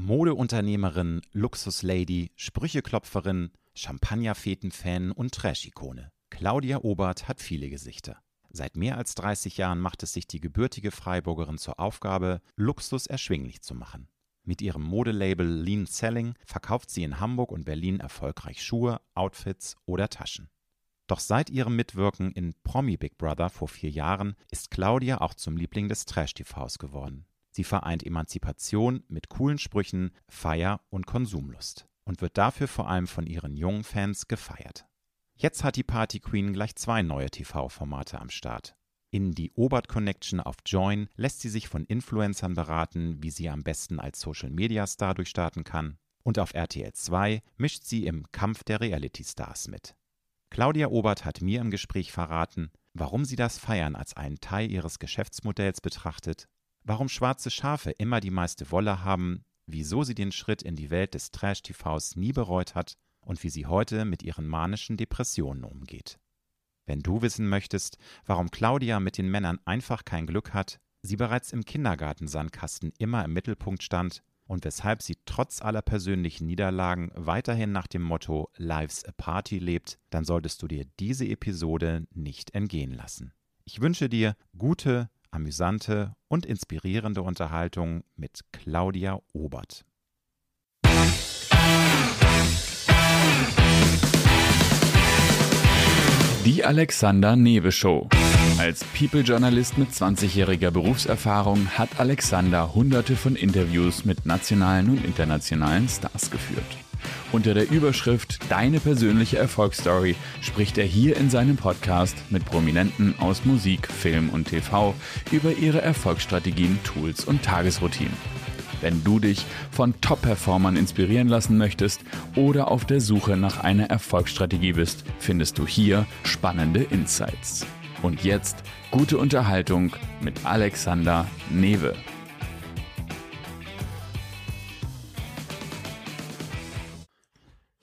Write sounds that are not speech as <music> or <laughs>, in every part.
Modeunternehmerin, Luxuslady, Sprücheklopferin, Champagnerfeten-Fan und Trash-Ikone. Claudia Obert hat viele Gesichter. Seit mehr als 30 Jahren macht es sich die gebürtige Freiburgerin zur Aufgabe, Luxus erschwinglich zu machen. Mit ihrem Modelabel Lean Selling verkauft sie in Hamburg und Berlin erfolgreich Schuhe, Outfits oder Taschen. Doch seit ihrem Mitwirken in Promi Big Brother vor vier Jahren ist Claudia auch zum Liebling des Trash-TVs geworden. Sie vereint Emanzipation mit coolen Sprüchen, Feier und Konsumlust und wird dafür vor allem von ihren jungen Fans gefeiert. Jetzt hat die Party Queen gleich zwei neue TV-Formate am Start. In die Obert Connection auf Join lässt sie sich von Influencern beraten, wie sie am besten als Social Media Star durchstarten kann. Und auf RTL 2 mischt sie im Kampf der Reality Stars mit. Claudia Obert hat mir im Gespräch verraten, warum sie das Feiern als einen Teil ihres Geschäftsmodells betrachtet warum schwarze Schafe immer die meiste Wolle haben, wieso sie den Schritt in die Welt des Trash-TVs nie bereut hat und wie sie heute mit ihren manischen Depressionen umgeht. Wenn du wissen möchtest, warum Claudia mit den Männern einfach kein Glück hat, sie bereits im Kindergartensandkasten immer im Mittelpunkt stand und weshalb sie trotz aller persönlichen Niederlagen weiterhin nach dem Motto Life's a Party lebt, dann solltest du dir diese Episode nicht entgehen lassen. Ich wünsche dir gute, amüsante und inspirierende Unterhaltung mit Claudia Obert. Die Alexander Newe Show. Als People-Journalist mit 20-jähriger Berufserfahrung hat Alexander hunderte von Interviews mit nationalen und internationalen Stars geführt. Unter der Überschrift Deine persönliche Erfolgsstory spricht er hier in seinem Podcast mit Prominenten aus Musik, Film und TV über ihre Erfolgsstrategien, Tools und Tagesroutinen. Wenn du dich von Top-Performern inspirieren lassen möchtest oder auf der Suche nach einer Erfolgsstrategie bist, findest du hier spannende Insights. Und jetzt gute Unterhaltung mit Alexander Newe.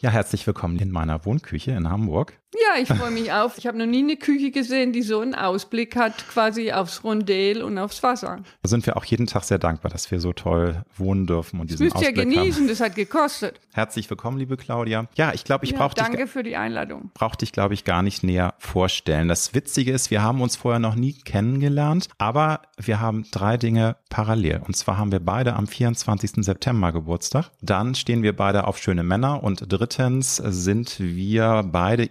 Ja, herzlich willkommen in meiner Wohnküche in Hamburg. Ja, ich freue mich auf. Ich habe noch nie eine Küche gesehen, die so einen Ausblick hat, quasi aufs Rondel und aufs Wasser. Da sind wir auch jeden Tag sehr dankbar, dass wir so toll wohnen dürfen und diesen das müsst Ausblick ihr genießen, haben. das hat gekostet. Herzlich willkommen, liebe Claudia. Ja, ich glaube, ich Ja, brauche dich, danke für die Einladung. brauch dich, glaube ich, gar nicht näher vorstellen. Das Witzige ist, wir haben uns vorher noch nie kennengelernt, aber wir haben drei Dinge parallel. Und zwar haben wir beide am 24. September Geburtstag. Dann stehen wir beide auf schöne Männer. Und drittens sind wir beide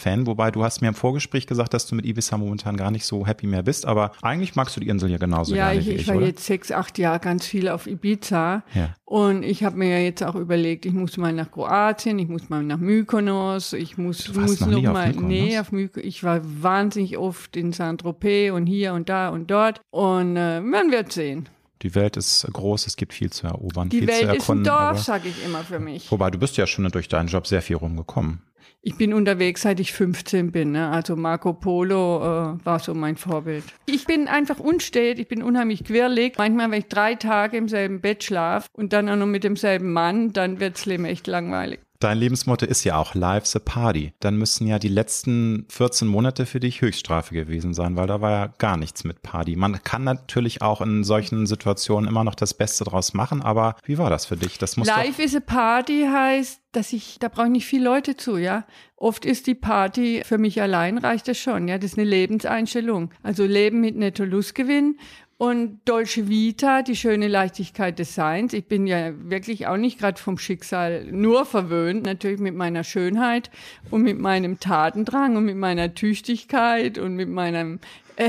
Ibiza-Fan, wobei du hast mir im Vorgespräch gesagt, dass du mit Ibiza momentan gar nicht so happy mehr bist. Aber eigentlich magst du die Insel ja genauso ja, gerne ich, wie ich ich, war oder? jetzt sechs, acht Jahre ganz viel auf Ibiza. Ja. Und ich habe mir ja jetzt auch überlegt, ich muss mal nach Kroatien, ich muss mal nach Mykonos, ich muss, Du warst muss noch noch auf mal, Mykonos? nee, auf Mykonos. Ich war wahnsinnig oft in Saint-Tropez und hier und da und dort. Und äh, man wird sehen. Die Welt ist groß, es gibt viel zu erobern, Die viel zu Welt ist ein erkunden. Dorf, sage ich immer für mich. Wobei, du bist ja schon durch deinen Job sehr viel rumgekommen. Ich bin unterwegs, seit ich 15 bin. Ne? Also Marco Polo äh, war so mein Vorbild. Ich bin einfach unstet, ich bin unheimlich quirlig. Manchmal, wenn ich drei Tage im selben Bett schlafe und dann auch noch mit demselben Mann, dann wird's Leben echt langweilig. Dein Lebensmotto ist ja auch Life's a Party. Dann müssen ja die letzten 14 Monate für dich Höchststrafe gewesen sein, weil da war ja gar nichts mit Party. Man kann natürlich auch in solchen Situationen immer noch das Beste draus machen, aber wie war das für dich? Das muss Life is a Party heißt, dass ich, da brauche ich nicht viele Leute zu, ja. Oft ist die Party für mich allein reicht das schon, ja. Das ist eine Lebenseinstellung. Also Leben mit Netto-Lustgewinn und Dolce Vita, die schöne Leichtigkeit des Seins. Ich bin ja wirklich auch nicht gerade vom Schicksal nur verwöhnt, natürlich mit meiner Schönheit und mit meinem Tatendrang und mit meiner Tüchtigkeit und mit meiner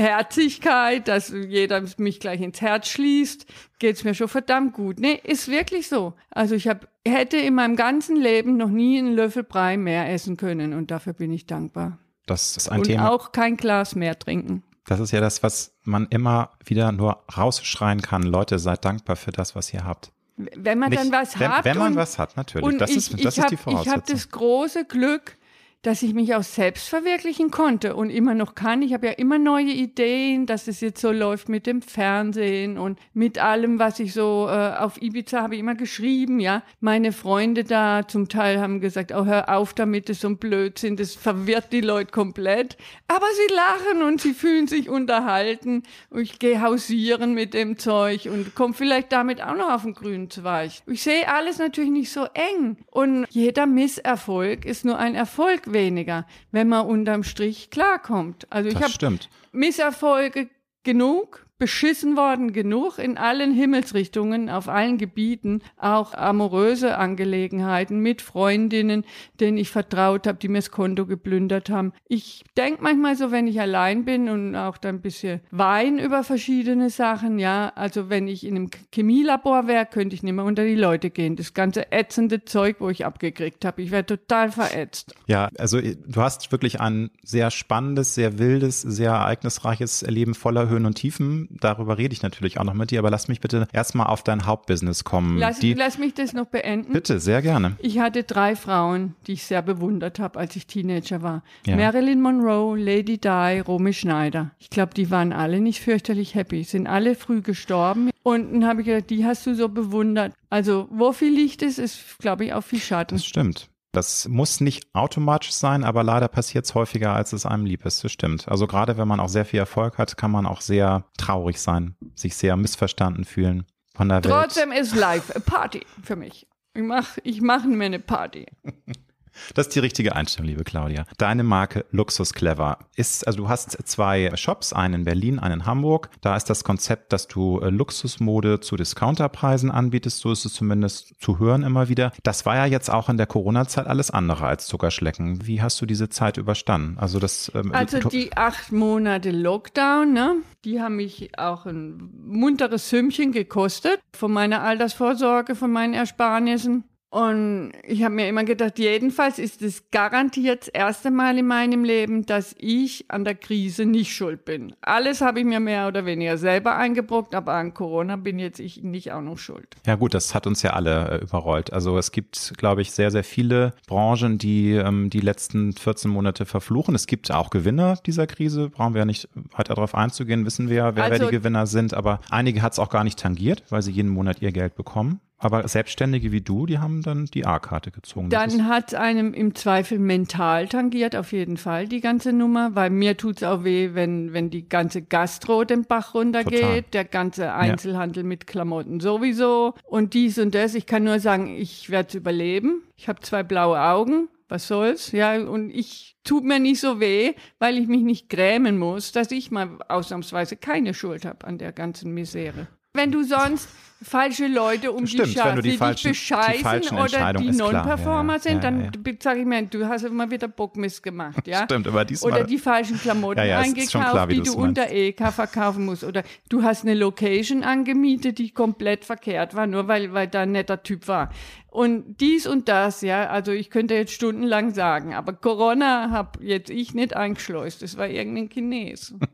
Herzigkeit, dass jeder mich gleich ins Herz schließt, geht's mir schon verdammt gut. Nee, ist wirklich so. Also ich hab, hätte in meinem ganzen Leben noch nie einen Löffel Brei mehr essen können und dafür bin ich dankbar. das ist ein und Thema. auch kein Glas mehr trinken. Das ist ja das, was man immer wieder nur rausschreien kann. Leute, seid dankbar für das, was ihr habt. Wenn man Nicht- dann was wenn, hat wenn man und, was hat, natürlich. und Das ich, ist, das ich ist hab, die Ich habe Voraussetzung. das große Glück, dass ich mich auch selbst verwirklichen konnte und immer noch kann. Ich habe ja immer neue Ideen, dass es jetzt so läuft mit dem Fernsehen und mit allem, was ich so äh, auf Ibiza habe ich immer geschrieben, ja. Meine Freunde da zum Teil haben gesagt, oh, hör auf damit, das ist so ein Blödsinn, das verwirrt die Leute komplett. Aber sie lachen und sie fühlen sich unterhalten. Und ich gehe hausieren mit dem Zeug und komme vielleicht damit auch noch auf den grünen Zweig. Ich sehe alles natürlich nicht so eng. Und jeder Misserfolg ist nur ein Erfolg weniger, wenn man unterm Strich klarkommt. Also ich habe Misserfolge genug, beschissen worden genug in allen Himmelsrichtungen, auf allen Gebieten, auch amoröse Angelegenheiten mit Freundinnen, denen ich vertraut habe, die mir das Konto geplündert haben. Ich denke manchmal so, wenn ich allein bin und auch dann ein bisschen wein über verschiedene Sachen, ja, also wenn ich in einem Chemielabor wäre, könnte ich nicht mehr unter die Leute gehen. Das ganze ätzende Zeug, wo ich abgekriegt habe, ich wäre total verätzt. Ja, also du hast wirklich ein sehr spannendes, sehr wildes, sehr ereignisreiches Leben voller Höhen und Tiefen darüber rede ich natürlich auch noch mit dir, aber lass mich bitte erstmal auf dein Hauptbusiness kommen. Lass, die, lass mich das noch beenden. Bitte, sehr gerne. Ich hatte drei Frauen, die ich sehr bewundert habe, als ich Teenager war. Ja. Marilyn Monroe, Lady Di, Romy Schneider. Ich glaube, die waren alle nicht fürchterlich happy, sind alle früh gestorben. Und dann habe ich gedacht, die hast du so bewundert. Also, wo viel Licht ist, ist, glaube ich, auch viel Schatten. Das stimmt. Das muss nicht automatisch sein, aber leider passiert es häufiger, als es einem lieb ist. Das stimmt. Also gerade wenn man auch sehr viel Erfolg hat, kann man auch sehr traurig sein, sich sehr missverstanden fühlen von der Trotzdem Welt. Trotzdem ist live a Party für mich. Ich mache ich mach mir eine Party. <laughs> Das ist die richtige Einstellung, liebe Claudia. Deine Marke Luxus Clever ist, also du hast zwei Shops, einen in Berlin, einen in Hamburg. Da ist das Konzept, dass du äh, Luxusmode zu Discounterpreisen anbietest. So ist es zumindest zu hören immer wieder. Das war ja jetzt auch in der Corona-Zeit alles andere als Zuckerschlecken. Wie hast du diese Zeit überstanden? Also das. Ähm, also die acht Monate Lockdown, ne? Die haben mich auch ein munteres Sümmchen gekostet von meiner Altersvorsorge, von meinen Ersparnissen. Und ich habe mir immer gedacht, jedenfalls ist es garantiert das erste Mal in meinem Leben, dass ich an der Krise nicht schuld bin. Alles habe ich mir mehr oder weniger selber eingebrockt, aber an Corona bin jetzt ich nicht auch noch schuld. Ja gut, das hat uns ja alle äh, überrollt. Also es gibt, glaube ich, sehr, sehr viele Branchen, die ähm, die letzten 14 Monate verfluchen. Es gibt auch Gewinner dieser Krise, brauchen wir ja nicht weiter darauf einzugehen, wissen wir ja, wer, also, wer die Gewinner sind. Aber einige hat es auch gar nicht tangiert, weil sie jeden Monat ihr Geld bekommen. Aber Selbstständige wie du, die haben dann die A-Karte gezogen. Dann hat einem im Zweifel mental tangiert, auf jeden Fall, die ganze Nummer, weil mir tut es auch weh, wenn, wenn die ganze Gastro den Bach runtergeht, der ganze Einzelhandel ja. mit Klamotten sowieso und dies und das. Ich kann nur sagen, ich werde es überleben. Ich habe zwei blaue Augen, was soll's? Ja, und ich tut mir nicht so weh, weil ich mich nicht grämen muss, dass ich mal ausnahmsweise keine Schuld habe an der ganzen Misere. Wenn du sonst falsche Leute um Stimmt, die Schafe, die, die dich bescheißen oder die Non-Performer ja, sind, dann ja, sage ich mir, du hast immer wieder Bockmist gemacht, ja? Stimmt, aber diesmal... Oder die falschen Klamotten eingekauft, klar, die du unter EK verkaufen musst. Oder du hast eine Location angemietet, die komplett verkehrt war, nur weil, weil da ein netter Typ war. Und dies und das, ja, also ich könnte jetzt stundenlang sagen, aber Corona habe jetzt ich nicht eingeschleust, das war irgendein Chines. <laughs>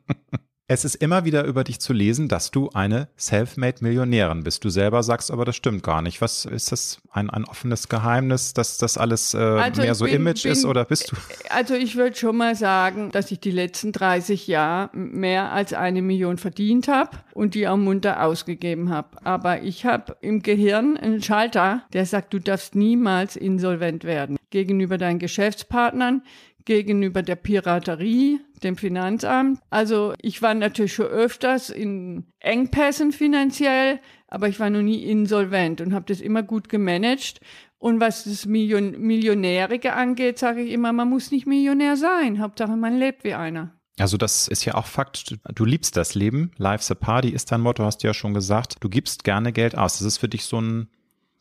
Es ist immer wieder über dich zu lesen, dass du eine Selfmade-Millionärin bist. Du selber sagst aber, das stimmt gar nicht. Was ist das ein, ein offenes Geheimnis, dass das alles äh, also mehr so bin, Image bin, ist oder bist du? Also ich würde schon mal sagen, dass ich die letzten 30 Jahre mehr als eine Million verdient habe und die auch munter ausgegeben habe. Aber ich habe im Gehirn einen Schalter, der sagt, du darfst niemals insolvent werden. Gegenüber deinen Geschäftspartnern, gegenüber der Piraterie, dem Finanzamt. Also ich war natürlich schon öfters in Engpässen finanziell, aber ich war noch nie insolvent und habe das immer gut gemanagt. Und was das Million Millionärige angeht, sage ich immer, man muss nicht Millionär sein. Hauptsache, man lebt wie einer. Also das ist ja auch Fakt. Du liebst das Leben. Life's a Party ist dein Motto, hast du ja schon gesagt. Du gibst gerne Geld aus. Das ist für dich so ein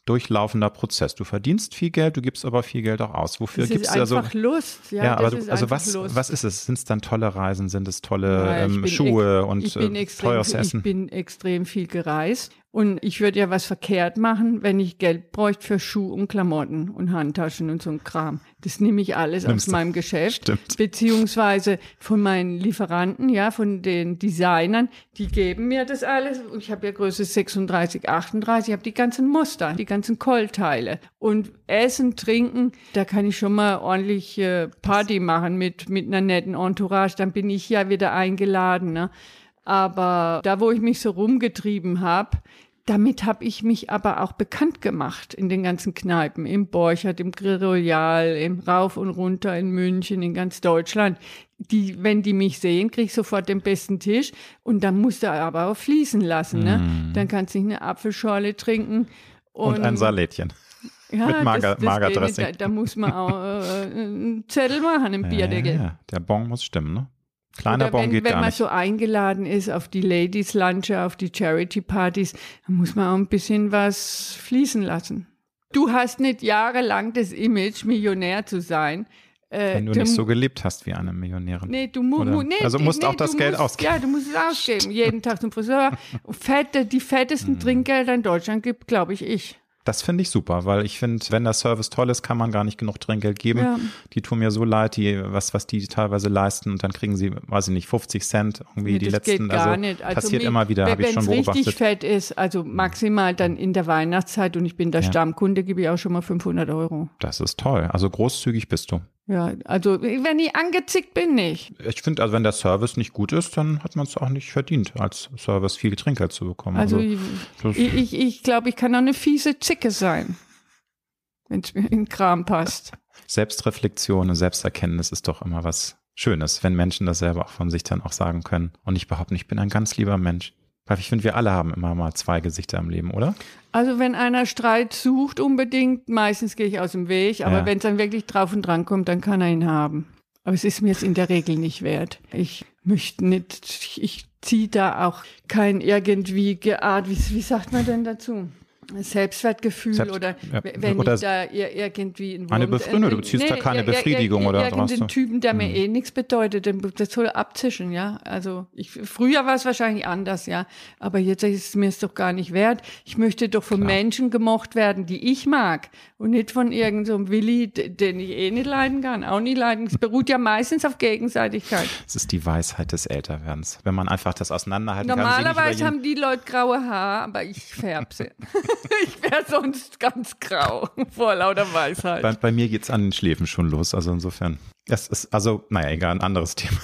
durchlaufender Prozess. Du verdienst viel Geld, du gibst aber viel Geld auch aus. Wofür gibst du also? einfach Lust. Ja, ja aber du, also was, Lust. was ist es? Sind es dann tolle Reisen? Sind es tolle ja, ähm, Schuhe und äh, extrem, teures Essen? Ich bin extrem viel gereist Und ich würde ja was verkehrt machen, wenn ich Geld bräuchte für Schuh und Klamotten und Handtaschen und so ein Kram. Das nehme ich alles Nimmst aus meinem Geschäft. Stimmt. Beziehungsweise von meinen Lieferanten, ja, von den Designern, die geben mir das alles. Und ich habe ja Größe 36, 38, ich habe die ganzen Muster, die ganzen Kollteile. Und Essen, Trinken, da kann ich schon mal ordentlich äh, Party machen mit, mit einer netten Entourage. Dann bin ich ja wieder eingeladen. Ne? Aber da, wo ich mich so rumgetrieben habe, damit habe ich mich aber auch bekannt gemacht in den ganzen Kneipen, im Borchert, im Grill Royal, im Rauf und Runter in München, in ganz Deutschland. Die, wenn die mich sehen, krieg ich sofort den besten Tisch und dann musst du aber auch fließen lassen. Ne? Dann kannst du nicht eine Apfelschorle trinken. Und, ein Salätchen. <laughs> ja, mit Mager- das, das Magerdressing. geht. Da, da muss man auch äh, einen Zettel machen im Bierdeckel. Ja, ja, der Bon muss stimmen, ne? Kleiner Oder Bon wenn, geht wenn gar man nicht. so eingeladen ist auf die Ladies Lunche, auf die Charity Partys, dann muss man auch ein bisschen was fließen lassen. Du hast nicht jahrelang das Image, Millionär zu sein. Äh, Wenn du nicht so gelebt hast wie eine Millionärin. Nee, du mu mu nee, also musst nee, auch das Geld musst, ausgeben. Ja, du musst es ausgeben. Jeden Tag zum Friseur. <laughs> Fette, die fettesten Mhm. Trinkgelder in Deutschland gibt, glaube ich, ich. Das finde ich super, weil ich finde, wenn der Service toll ist, kann man gar nicht genug Trinkgeld geben. Ja. Die tun mir so leid, die, was, was die teilweise leisten und dann kriegen sie, weiß ich nicht, 50 Cent irgendwie Nee, die das letzten. geht gar also nicht. Also passiert mir- immer wieder, wenn- habe ich schon wenn's richtig beobachtet. fett ist, also maximal dann in der Weihnachtszeit und ich bin der Ja. Stammkunde, gebe ich auch schon mal 500 Euro. Das ist toll. Also großzügig bist du. Ja, also wenn ich angezickt bin, nicht. Ich finde, also wenn der Service nicht gut ist, dann hat man es auch nicht verdient, als Service viel Trinkgeld zu bekommen. Also Also, ich ich, ich, glaube, ich kann auch eine fiese Zicke sein, wenn es mir in den Kram passt. Selbstreflexion und Selbsterkenntnis ist doch immer was Schönes, wenn Menschen das selber auch von sich dann auch sagen können. Und ich behaupte, ich bin ein ganz lieber Mensch. Weil ich finde, wir alle haben immer mal zwei Gesichter im Leben, oder? Also wenn einer Streit sucht unbedingt, meistens gehe ich aus dem Weg, aber Ja. wenn es dann wirklich drauf und dran kommt, dann kann er ihn haben. Aber es ist mir jetzt in der Regel nicht wert. Ich möchte nicht, ich ziehe da auch kein irgendwie geart, wie, wie sagt man denn dazu? Selbstwertgefühl Selbst- oder ja, wenn oder ich da ir- irgendwie einen eine Befriedigung, du beziehst da keine ir- ir- Befriedigung, ir- oder Irgendeinen Hm. Typen, der mir eh nichts bedeutet, den- das soll abzischen, ja. Also ich, früher war es wahrscheinlich anders, ja. Aber jetzt ist es mir es doch gar nicht wert. Ich möchte doch von Menschen gemocht werden, die ich mag und nicht von irgendeinem so Willi, den ich eh nicht leiden kann, auch nie leiden. Es beruht ja meistens auf Gegenseitigkeit. Es ist die Weisheit des Älterwerdens. Wenn man einfach das auseinanderhalten kann. Normalerweise nicht über haben die Leute graue Haare, aber ich färbe sie. <laughs> <laughs> ich wäre sonst ganz grau <laughs> vor lauter Weisheit. bei, bei mir geht's an den Schläfen schon los. Also insofern. Es ist, also, naja, egal, ein anderes <laughs> Thema.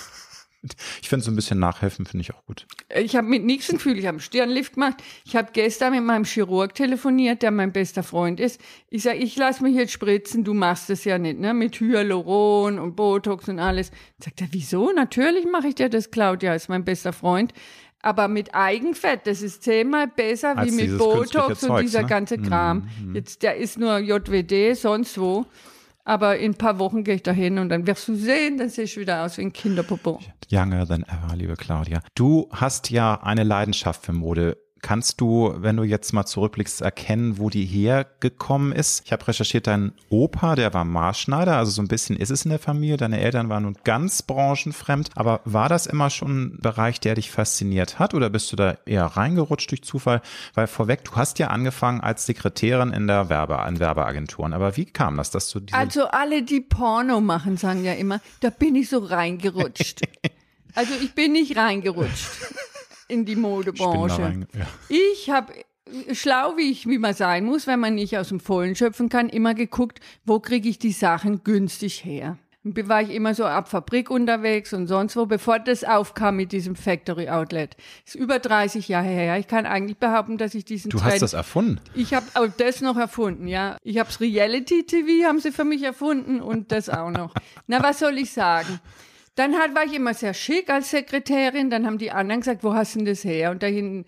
Ich finde so ein bisschen nachhelfen, finde ich auch gut. Ich habe mit nichts ein Gefühl, ich habe einen Stirnlift gemacht. Ich habe gestern mit meinem Chirurg telefoniert, der mein bester Freund ist. Ich sage, ich lasse mich jetzt spritzen, du machst es ja nicht, ne? Mit Hyaluron und Botox und alles. Sagt er, wieso? Natürlich mache ich dir das, Claudia, ist mein bester Freund. Aber mit Eigenfett, das ist zehnmal besser Als wie mit Botox künstliche und Zeugs, dieser ne? ganze Kram. Jetzt, der ist nur JWD, sonst wo. Aber in ein paar Wochen gehe ich da hin und dann wirst du sehen, dann sehe ich wieder aus wie ein Kinderpopo. Younger than ever, liebe Claudia. Du hast ja eine Leidenschaft für Mode. Kannst du, wenn du jetzt mal zurückblickst, erkennen, wo die hergekommen ist? Ich habe recherchiert, dein Opa, der war Maßschneider, also so ein bisschen ist es in der Familie. Deine Eltern waren nun ganz branchenfremd. Aber war das immer schon ein Bereich, der dich fasziniert hat oder bist du da eher reingerutscht durch Zufall? Weil vorweg, du hast ja angefangen als Sekretärin in der Werbe, in Werbeagenturen. Aber wie kam das, dass du diese Also alle, die Porno machen, sagen ja immer, da bin ich so reingerutscht. <laughs> also ich bin nicht reingerutscht in die Ich Modebranche. rein- ja. Ich habe schlau, wie ich, wie man sein muss, wenn man nicht aus dem Vollen schöpfen kann, immer geguckt, wo kriege ich die Sachen günstig her. War ich immer so ab Fabrik unterwegs und sonst wo, bevor das aufkam mit diesem Factory Outlet. Ist über 30 Jahre her. Ich kann eigentlich behaupten, dass ich diesen Du Trend hast das erfunden. ich habe auch das noch erfunden, ja. Ich hab's Reality TV haben sie für mich erfunden und das auch noch. Na, was soll ich sagen? Dann hat, war ich immer sehr schick als Sekretärin. Dann haben die anderen gesagt, wo hast du denn das her? Und da ich ein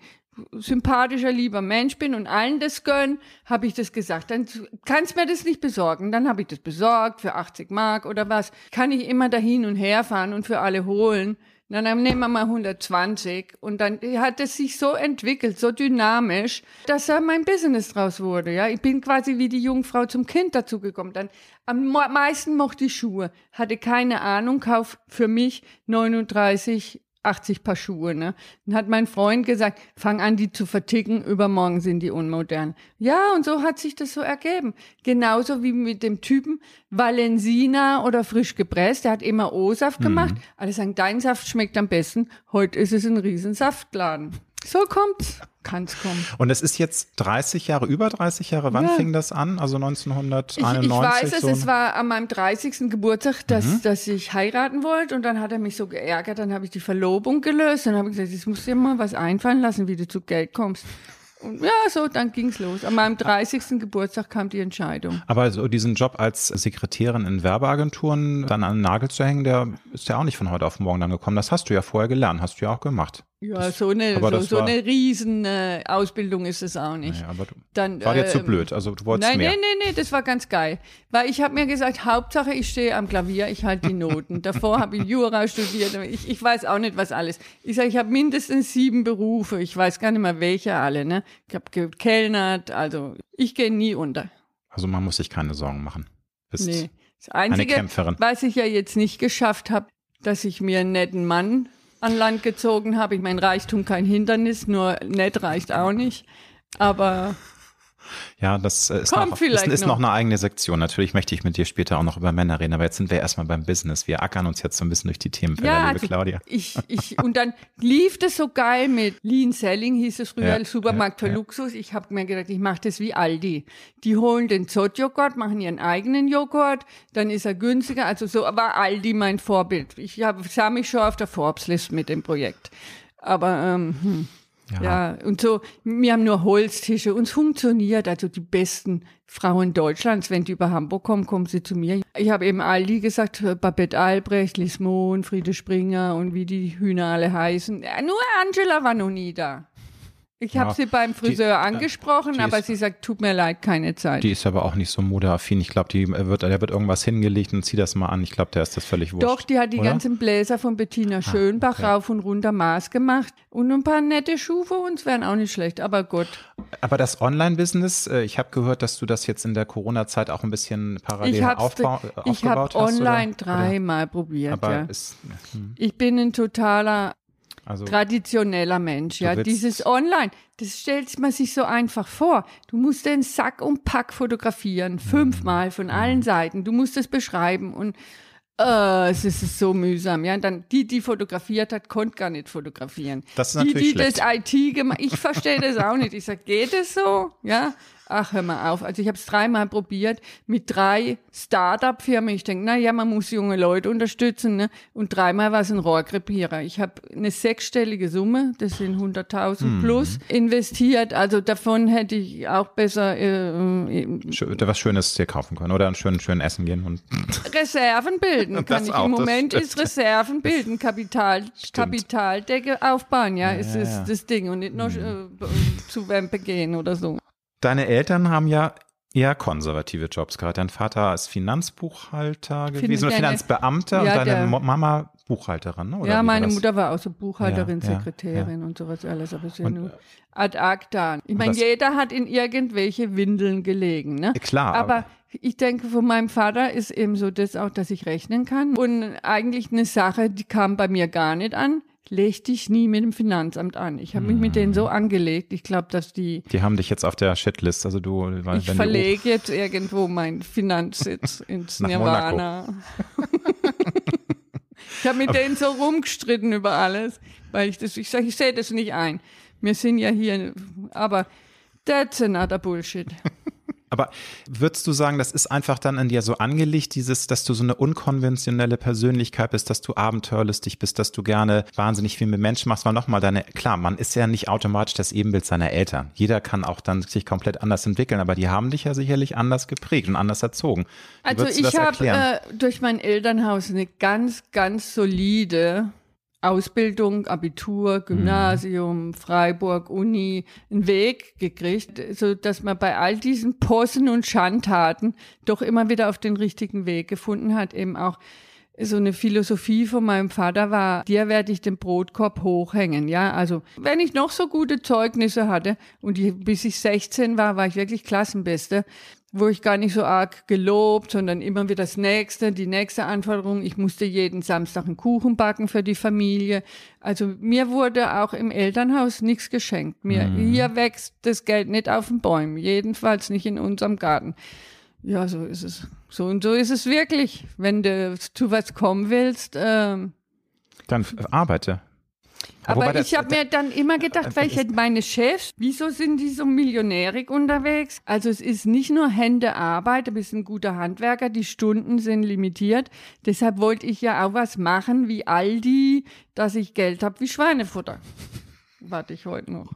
sympathischer, lieber Mensch bin und allen das gönn, habe ich das gesagt. Dann kannst mir das nicht besorgen. Dann habe ich das besorgt für 80 Mark oder was. Kann ich immer dahin und her fahren und für alle holen. Na, dann nehmen wir mal 120 und dann hat es sich so entwickelt, so dynamisch, dass da mein Business draus wurde. Ja, ich bin quasi wie die Jungfrau zum Kind dazugekommen. Dann am meisten mochte ich Schuhe, hatte keine Ahnung, kauf für mich 39 80 Paar Schuhe. Ne? Dann hat mein Freund gesagt, fang an, die zu verticken, übermorgen sind die unmodern. Ja, und so hat sich das so ergeben. Genauso wie mit dem Typen Valensina oder frisch gepresst. Der hat immer O-Saft gemacht. Alle sagen, dein Saft schmeckt am besten. Heute ist es ein Riesensaftladen. So kommt's. Kann's kommen. Und es ist jetzt 30 Jahre, über 30 Jahre. Wann Ja. fing das an? Also 1991? Ich, ich weiß es, so es war an meinem 30. Geburtstag, dass, dass ich heiraten wollte und dann hat er mich so geärgert, dann habe ich die Verlobung gelöst und habe gesagt, jetzt musst du dir mal was einfallen lassen, wie du zu Geld kommst. Und ja, so, dann ging's los. An meinem 30. Geburtstag kam die Entscheidung. Aber so diesen Job als Sekretärin in Werbeagenturen dann an den Nagel zu hängen, der ist ja auch nicht von heute auf morgen dann gekommen. Das hast du ja vorher gelernt, hast du ja auch gemacht. Ja, so eine, so, so eine riesen äh, Ausbildung ist es auch nicht. Naja, aber du, Dann, war dir zu blöd, also du wolltest Nein, mehr. nee, nee, nee, das war ganz geil. Weil ich habe mir gesagt, Hauptsache ich stehe am Klavier, ich halte die <laughs> Noten. Davor habe ich Jura studiert, ich, ich weiß auch nicht, was alles. Ich sage, ich habe mindestens sieben Berufe, ich weiß gar nicht mehr welche alle. Ne? Ich habe gekellnert, also ich gehe nie unter. Also man muss sich keine Sorgen machen. Bist Nee. Das Einzige, Kämpferin. was ich ja jetzt nicht geschafft habe, dass ich mir einen netten Mann an Land gezogen habe. Ich meine, Reichtum kein Hindernis, nur nett reicht auch nicht. Aber Ja, das äh, ist, Kommt noch, vielleicht ist, ist noch noch. eine eigene Sektion. Natürlich möchte ich mit dir später auch noch über Männer reden, aber jetzt sind wir erstmal beim Business. Wir ackern uns jetzt so ein bisschen durch die Themenfelder, Ja, liebe also Claudia. Ich, ich, und dann lief das so geil mit Lean Selling, hieß es früher, Ja, Supermarkt ja, für. Luxus. Ich habe mir gedacht, ich mache das wie Aldi. Die holen den Zott-Joghurt, machen ihren eigenen Joghurt, dann ist er günstiger. Also so war Aldi mein Vorbild. Ich hab, sah mich schon auf der Forbes-List mit dem Projekt. Aber ähm, hm. Ja. und so, wir haben nur Holztische und es funktioniert. Also die besten Frauen Deutschlands, wenn die über Hamburg kommen, kommen sie zu mir. Ich habe eben Aldi gesagt, Babette Albrecht, Liz Mohn, Friede Springer und wie die Hühner alle heißen. Ja, nur Angela war noch nie da. Ich Ja, habe sie beim Friseur angesprochen, die aber ist- sie sagt, tut mir leid, keine Zeit. Die ist aber auch nicht so modeaffin. Ich glaube, die wird, der wird irgendwas hingelegt und zieh das mal an. Ich glaube, der ist das völlig wurscht. Doch, die hat die oder? Ah, ganzen Bläser von Bettina Schönbach okay. rauf und runter Maß gemacht. Und ein paar nette Schuhe für uns wären auch nicht schlecht, aber gut. Aber das Online-Business, äh, ich habe gehört, dass du das jetzt in der Corona-Zeit auch ein bisschen parallel Ich habe aufbau, äh, ich hab aufgebaut hast. online oder? dreimal probiert. Aber ja. ist, hm, Ich bin ein totaler also traditioneller Mensch. Ja, dieses Online, das stellt man sich so einfach vor. Du musst den Sack und Pack fotografieren, fünfmal von allen Seiten. Du musst es beschreiben und äh, es ist so mühsam. Ja, und dann die, die fotografiert hat, konnte gar nicht fotografieren. Das ist die, natürlich die das IT gemacht, ich verstehe das auch nicht. Ich sag, geht es so? Ja. Ach, hör mal auf. Also ich habe es dreimal probiert mit drei Start-up-Firmen. Ich denke, na ja, man muss junge Leute unterstützen. Ne? Und dreimal war es ein Rohrkrepierer. Ich habe eine sechsstellige Summe, das sind 100.000 plus, investiert. Also davon hätte ich auch besser äh, äh, was Schönes dir kaufen können oder ein schön, schön essen gehen. Und <laughs> Reserven bilden. <laughs> Kann ich auch, im Moment ist Reserven bilden, Kapital, Kapitaldecke aufbauen. Ja, ist ja, es ja. Mhm. das Ding und nicht noch äh, zu Wempe gehen oder so. Deine Eltern haben ja eher konservative Jobs gehabt. Dein Vater ist Finanzbuchhalter gewesen oder deine- Finanzbeamter Ja, und deine Mama Buchhalterin, ne? Oder ja, meine? Mutter war auch so Buchhalterin, Ja, ja, Sekretärin und sowas alles, aber ja Und, ad acta. Ich meine, jeder hat in irgendwelche Windeln gelegen, ne? Ja, Klar, Aber ich denke, von meinem Vater ist eben so das auch, dass ich rechnen kann. Und eigentlich eine Sache, die kam bei mir gar nicht an, leg dich nie mit dem Finanzamt an. Ich habe mich mit denen so angelegt. Ich glaube, dass die, die haben dich jetzt auf der Shitlist, also du, weil, ich verlege jetzt irgendwo meinen Finanzsitz <laughs> ins Nirvana. ich habe mit denen so rumgestritten über alles, weil ich das, ich sage, ich sehe das nicht ein. Wir sind ja hier, aber that's another Bullshit. <laughs> aber würdest du sagen, das ist einfach dann in dir so angelegt, dieses, dass du so eine unkonventionelle Persönlichkeit bist, dass du abenteuerlustig bist, dass du gerne wahnsinnig viel mit Menschen machst, weil nochmal deine, klar, man ist ja nicht automatisch das Ebenbild seiner Eltern. Jeder kann auch dann sich komplett anders entwickeln, aber die haben dich ja sicherlich anders geprägt und anders erzogen. Wie Also ich habe äh, durch mein Elternhaus eine ganz, ganz solide Ausbildung, Abitur, Gymnasium, Freiburg, Uni, einen Weg gekriegt, so dass man bei all diesen Possen und Schandtaten doch immer wieder auf den richtigen Weg gefunden hat, eben auch so eine Philosophie von meinem Vater war, dir werde ich den Brotkorb hochhängen, ja. Also, wenn ich noch so gute Zeugnisse hatte und die, bis ich 16 war, war ich wirklich Klassenbeste. Wo ich gar nicht so arg gelobt, sondern immer wieder das nächste, die nächste Anforderung. Ich musste jeden Samstag einen Kuchen backen für die Familie. Also mir wurde auch im Elternhaus nichts geschenkt. Mir Mhm. hier wächst das Geld nicht auf den Bäumen, jedenfalls nicht in unserem Garten. Ja, so ist es. So und so ist es wirklich. Wenn du zu was kommen willst, ähm, Dann arbeite. Aber Wobei ich habe mir dann immer gedacht, weil ich hätte meine Chefs, wieso sind die so millionärig unterwegs? Also es ist nicht nur Hände Arbeit, du bist ein guter Handwerker, die Stunden sind limitiert. Deshalb wollte ich ja auch was machen wie Aldi, dass ich Geld habe wie Schweinefutter. Warte ich heute noch.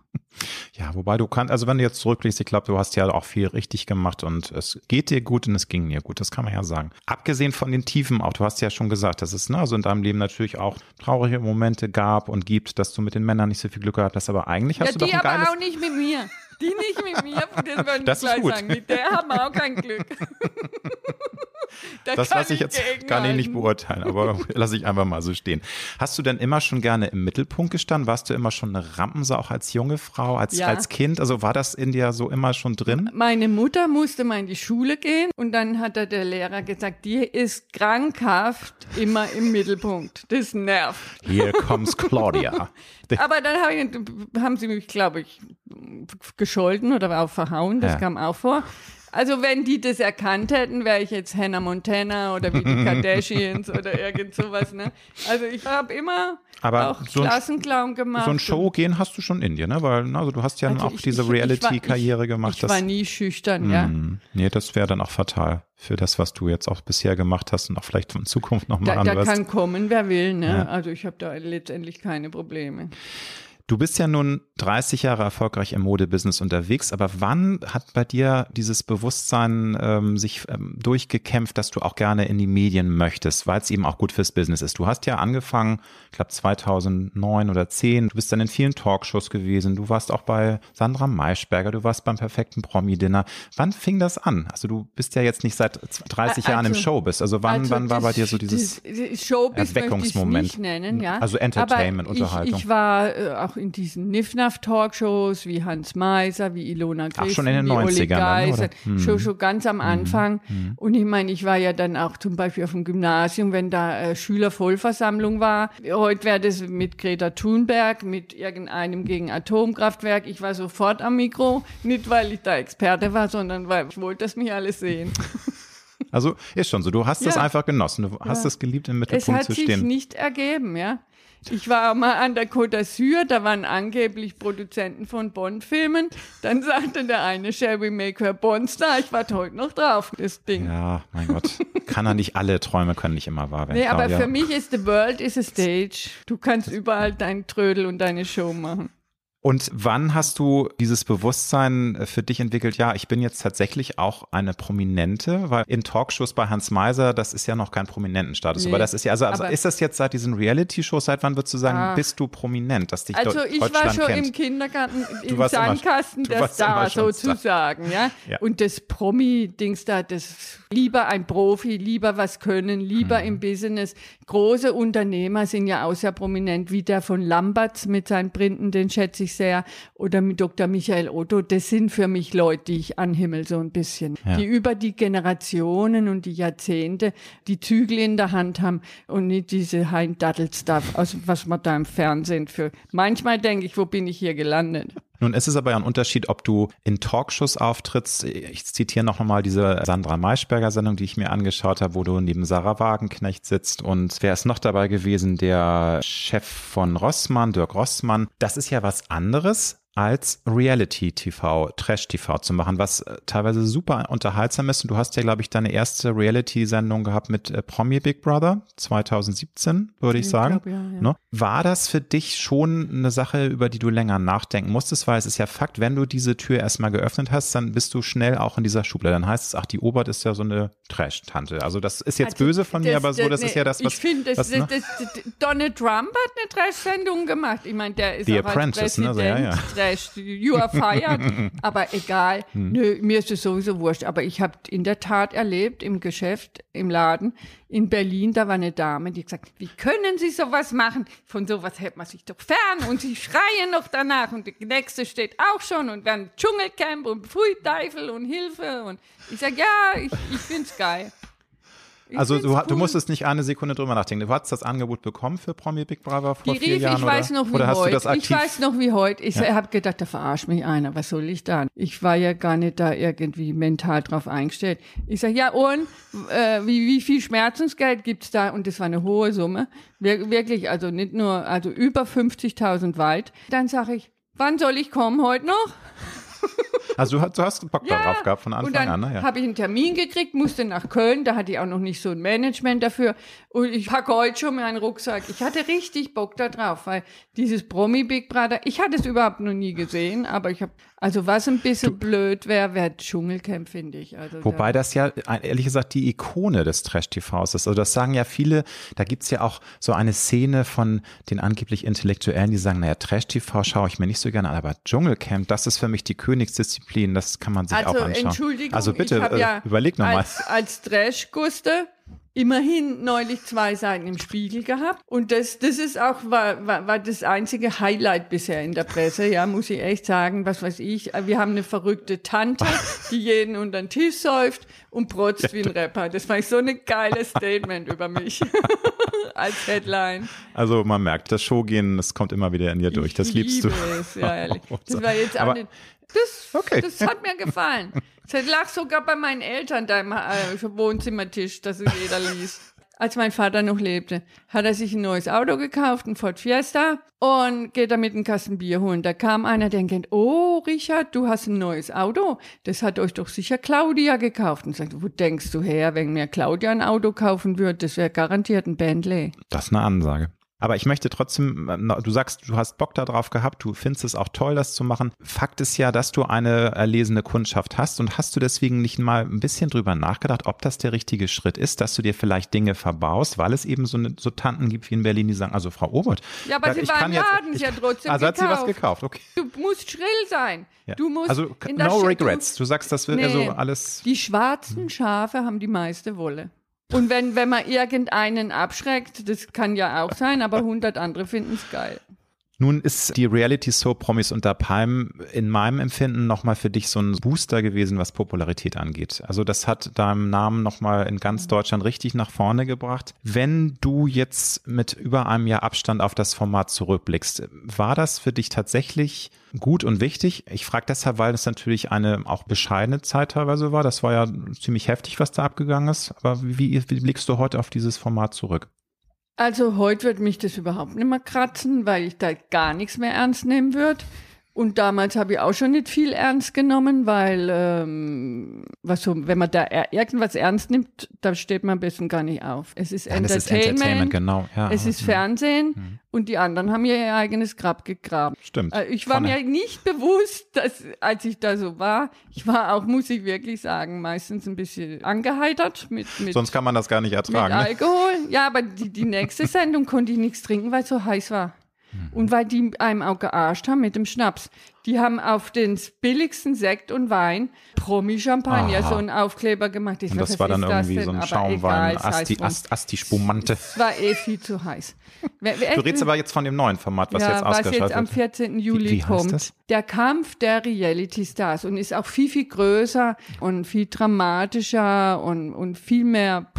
Ja, wobei du kannst, also wenn du jetzt zurückblickst, ich glaube, du hast ja auch viel richtig gemacht und es geht dir gut und es ging dir gut, das kann man ja sagen. Abgesehen von den Tiefen auch, du hast ja schon gesagt, dass es ne, also in deinem Leben natürlich auch traurige Momente gab und gibt, dass du mit den Männern nicht so viel Glück gehabt hast, aber eigentlich hast Ja, du doch die ein aber geiles... auch nicht mit mir. Die nicht mit mir, <laughs> das ich ist gleich gut. sagen. Mit der haben wir auch kein Glück. <laughs> <laughs> Da Das lasse ich jetzt gar nicht, beurteilen, aber <laughs> lasse ich einfach mal so stehen. Hast du denn immer schon gerne im Mittelpunkt gestanden? Warst du immer schon eine Rampensau, auch als junge Frau, als, Ja. als Kind? Also war das in dir so immer schon drin? Meine Mutter musste mal in die Schule gehen und dann hat da der Lehrer gesagt, die ist krankhaft immer im Mittelpunkt. Das nervt. Here comes Claudia. <laughs> Aber dann hab ich, haben sie mich, glaube ich, gescholten oder auch verhauen. Das Ja. kam auch vor. Also wenn die das erkannt hätten, wäre ich jetzt Hannah Montana oder wie die <laughs> Kardashians oder irgend sowas. Ne? Also ich habe immer Aber auch so Klassenclown gemacht. So ein und- Showgehen hast du schon in dir, ne? Weil also du hast ja Also auch ich- diese Reality-Karriere gemacht. Ich war nie schüchtern, ja. Hm, Nee, das wäre dann auch fatal für das, was du jetzt auch bisher gemacht hast und auch vielleicht in Zukunft nochmal Da, da anderes. kann kommen, wer will. Ne? Ja. Also ich habe da letztendlich keine Probleme. Du bist ja nun 30 Jahre erfolgreich im Modebusiness unterwegs, aber wann hat bei dir dieses Bewusstsein ähm, sich ähm, durchgekämpft, dass du auch gerne in die Medien möchtest, weil es eben auch gut fürs Business ist? Du hast ja angefangen, ich glaube 2009 oder 10, du bist dann in vielen Talkshows gewesen, du warst auch bei Sandra Maischberger, du warst beim perfekten Promi-Dinner. Wann fing das an? Also du bist ja jetzt nicht seit 30 Jahren im Also- Showbiz, also wann, Also wann war bei dir so dieses... das, das Showbiz möchte ich Erweckungsmoment? nennen, ja. Also Entertainment, ich, Unterhaltung. Ich war äh, auch in diesen Nifnaf-Talkshows wie Hans Meiser, wie Ilona Ach, schon in den wie Uli 90ern dann, Geiser, oder? Hm. schon, schon ganz am Anfang. Und ich meine, ich war ja dann auch zum Beispiel auf dem Gymnasium, wenn da äh, Schülervollversammlung war. Heute wäre das mit Greta Thunberg, mit irgendeinem gegen Atomkraftwerk. Ich war sofort am Mikro, nicht weil ich da Experte war, sondern weil ich wollte, dass mich alle sehen. Also ist schon so, du hast das Ja. einfach genossen, du hast Ja. es geliebt, im Es Mittelpunkt hat zu sich stehen. nicht ergeben, ja. Ich war mal an der Côte d'Azur, da waren angeblich Produzenten von Bond-Filmen. Dann <laughs> sagte der eine, shall we make her Bond-Star? Ich warte heute noch drauf, das Ding. Ja, mein Gott. Kann er nicht, alle Träume können nicht immer wahr werden. nee, aber für mich ist the world is a stage. Du kannst überall dein Trödel und deine Show machen. Und wann hast du dieses Bewusstsein äh, für dich entwickelt? Ja, ich bin jetzt tatsächlich auch eine Prominente, weil in Talkshows bei Hans Meiser, das ist ja noch kein Prominentenstatus. Nee, aber das ist ja, also, also ist das jetzt seit diesen Reality-Shows, seit wann würdest du sagen, Ah. bist du prominent, dass dich Also ich war Deutschland schon kennt? im Kindergarten im immer- Sandkasten der immer Star schon Star. sozusagen, ja? Ja. Und das Promi-Dings da, das lieber ein Profi, lieber was können, lieber Mhm. im Business. Große Unternehmer sind ja auch sehr prominent, wie der von Lamberts mit seinen Printen, den schätze ich sehr, oder mit Dr. Michael Otto. Das sind für mich Leute, die ich anhimmel so ein bisschen, Ja. die über die Generationen und die Jahrzehnte die Zügel in der Hand haben und nicht diese Hein-Dattel-Stuff, also was man da im Fernsehen für. Manchmal denke ich, wo bin ich hier gelandet? Nun ist es aber ein Unterschied, ob du in Talkshows auftrittst. Ich zitiere noch mal diese Sandra Maischberger Sendung, die ich mir angeschaut habe, wo du neben Sarah Wagenknecht sitzt und wer ist noch dabei gewesen? Der Chef von Rossmann, Dirk Rossmann. Das ist ja was anderes als Reality-TV, Trash-TV zu machen, was äh, teilweise super unterhaltsam ist. Und du hast ja, glaube ich, deine erste Reality-Sendung gehabt mit äh, Promi Big Brother 2017, würde ich Ich sagen. glaub, ja, ja. Ne? War das für dich schon eine Sache, über die du länger nachdenken musstest? Weil es ist ja Fakt, wenn du diese Tür erstmal geöffnet hast, dann bist du schnell auch in dieser Schublade. Dann heißt es, ach, die Obert ist ja so eine Trash-Tante. Also das ist jetzt Also, böse von mir, das- aber so, das nee, ist ja das, was... Ich finde, das, ne? Donald Trump hat eine Trash-Sendung gemacht. Ich meine, der ist The Apprentice, ne? Also, ja, ja. Trash, you are fired. <laughs> Aber egal, Hm. nö, mir ist es sowieso wurscht. Aber ich habe in der Tat erlebt im Geschäft, im Laden in Berlin, da war eine Dame, die gesagt, wie können Sie sowas machen? Von sowas hält man sich doch fern. Und sie schreien noch danach und die nächste steht auch schon und dann Dschungelcamp und Pfui Teufel und Hilfe. Und ich sage, ja, ich, ich find's geil. Ich Also du, cool. du musstest nicht eine Sekunde drüber nachdenken. Du hast das Angebot bekommen für Promi Big Brother vor Die vier rief, Jahren ich oder, weiß noch wie oder hast heute. du das aktiv? ich weiß noch wie heute. Ich Ja. habe gedacht, da verarscht mich einer. Was soll ich da? Ich war ja gar nicht da irgendwie mental drauf eingestellt. Ich sage, ja und äh, wie, wie viel Schmerzensgeld gibt's da? Und das war eine hohe Summe. Wir, wirklich, also nicht nur, also über 50.000 weit. Dann sage ich, wann soll ich kommen? Heute noch? Also du hast, du hast Bock darauf gehabt von und Anfang dann an, ne? Ja. habe ich einen Termin gekriegt, musste nach Köln, da hatte ich auch noch nicht so ein Management dafür. Und ich packe heute schon meinen Rucksack. Ich hatte richtig Bock da drauf, weil dieses Promi Big Brother, ich hatte es überhaupt noch nie gesehen, aber ich habe, also was ein bisschen blöd wäre, wäre Dschungelcamp, finde ich. Also Wobei da, das ja ehrlich gesagt die Ikone des Trash-TVs ist. Also das sagen ja viele, da gibt's ja auch so eine Szene von den angeblich Intellektuellen, die sagen, naja, Trash-TV schaue ich mir nicht so gerne an, aber Dschungelcamp, das ist für mich die Königsdisziplin, das kann man sich also auch anschauen. Entschuldigung, also bitte, äh, ja überleg nochmal. als, als Trash-Guste immerhin neulich zwei Seiten im Spiegel gehabt. Und das, das ist auch, war, war, war das einzige Highlight bisher in der Presse, ja, muss ich echt sagen, was weiß ich. Wir haben eine verrückte Tante, die jeden unter den Tisch säuft und protzt wie ein Rapper. Das war so ein geiles Statement über mich <laughs> als Headline. Also man merkt, das Showgehen, das kommt immer wieder in dir durch. Das ich liebst du. Es, ja, ehrlich. <laughs> Das war jetzt Aber- nicht, das, Okay. das hat mir gefallen. <laughs> Das lag sogar bei meinen Eltern da im äh, Wohnzimmertisch, dass es jeder liest. Als mein Vater noch lebte, hat er sich ein neues Auto gekauft, ein Ford Fiesta, und geht damit einen Kasten Bier holen. Da kam einer, der denkt, oh, Richard, du hast ein neues Auto. Das hat euch doch sicher Claudia gekauft. Und sagt, wo denkst du her, wenn mir Claudia ein Auto kaufen würde? Das wäre garantiert ein Bentley. Das ist eine Ansage. Aber ich möchte trotzdem, äh, du sagst, du hast Bock darauf gehabt, du findest es auch toll, das zu machen. Fakt ist ja, dass du eine erlesene Kundschaft hast und hast du deswegen nicht mal ein bisschen drüber nachgedacht, ob das der richtige Schritt ist, dass du dir vielleicht Dinge verbaust, weil es eben so, eine, so Tanten gibt wie in Berlin, die sagen, also Frau Obert. Ja, aber sie war im Laden, sie hat trotzdem Also hat sie was gekauft. gekauft, okay. Du musst schrill sein. Ja. Du musst also no regrets. Du sagst, das wird Nee. also alles. Die schwarzen Schafe haben die meiste Wolle. Und wenn, wenn man irgendeinen abschreckt, das kann ja auch sein, aber 100 andere finden es geil. Nun ist die Reality Soap Promis unter Palm in meinem Empfinden nochmal für dich so ein Booster gewesen, was Popularität angeht. Also das hat deinem Namen nochmal in ganz Deutschland richtig nach vorne gebracht. Wenn du jetzt mit über einem Jahr Abstand auf das Format zurückblickst, war das für dich tatsächlich gut und wichtig? Ich frage deshalb, weil es natürlich eine auch bescheidene Zeit teilweise war. Das war ja ziemlich heftig, was da abgegangen ist. Aber wie, wie blickst du heute auf dieses Format zurück? Also heute wird mich das überhaupt nicht mehr kratzen, weil ich da gar nichts mehr ernst nehmen würde. Und damals habe ich auch schon nicht viel ernst genommen, weil ähm, was so, wenn man da er- irgendwas ernst nimmt, da steht man am besten gar nicht auf. Es ist Ja, das ist Entertainment, Entertainment, genau. Ja, es ist mhm. Fernsehen und die anderen haben ihr eigenes Grab gegraben. Stimmt. Äh, Ich war Vorne. mir nicht bewusst, dass, als ich da so war, ich war auch, muss ich wirklich sagen, meistens ein bisschen angeheitert mit, mit, Sonst kann man das gar nicht mit ertragen. Ne? Alkohol. Ja, aber die, die nächste Sendung konnte ich nichts trinken, weil es so heiß war. Mhm. Und weil die einem auch gearscht haben mit dem Schnaps. Die haben auf den billigsten Sekt und Wein Promi-Champagner so einen Aufkleber gemacht. Ich Und das was war dann das irgendwie so ein Schaumwein, Asti. Ast, Asti Spumante. Es war eh viel zu heiß. <laughs> Du redest aber jetzt von dem neuen Format, was ja, jetzt was ausgestrahlt jetzt am wird. 14. Juli wie heißt kommt. das? Der Kampf der Reality Stars und ist auch viel, viel größer und viel dramatischer und, und viel mehr.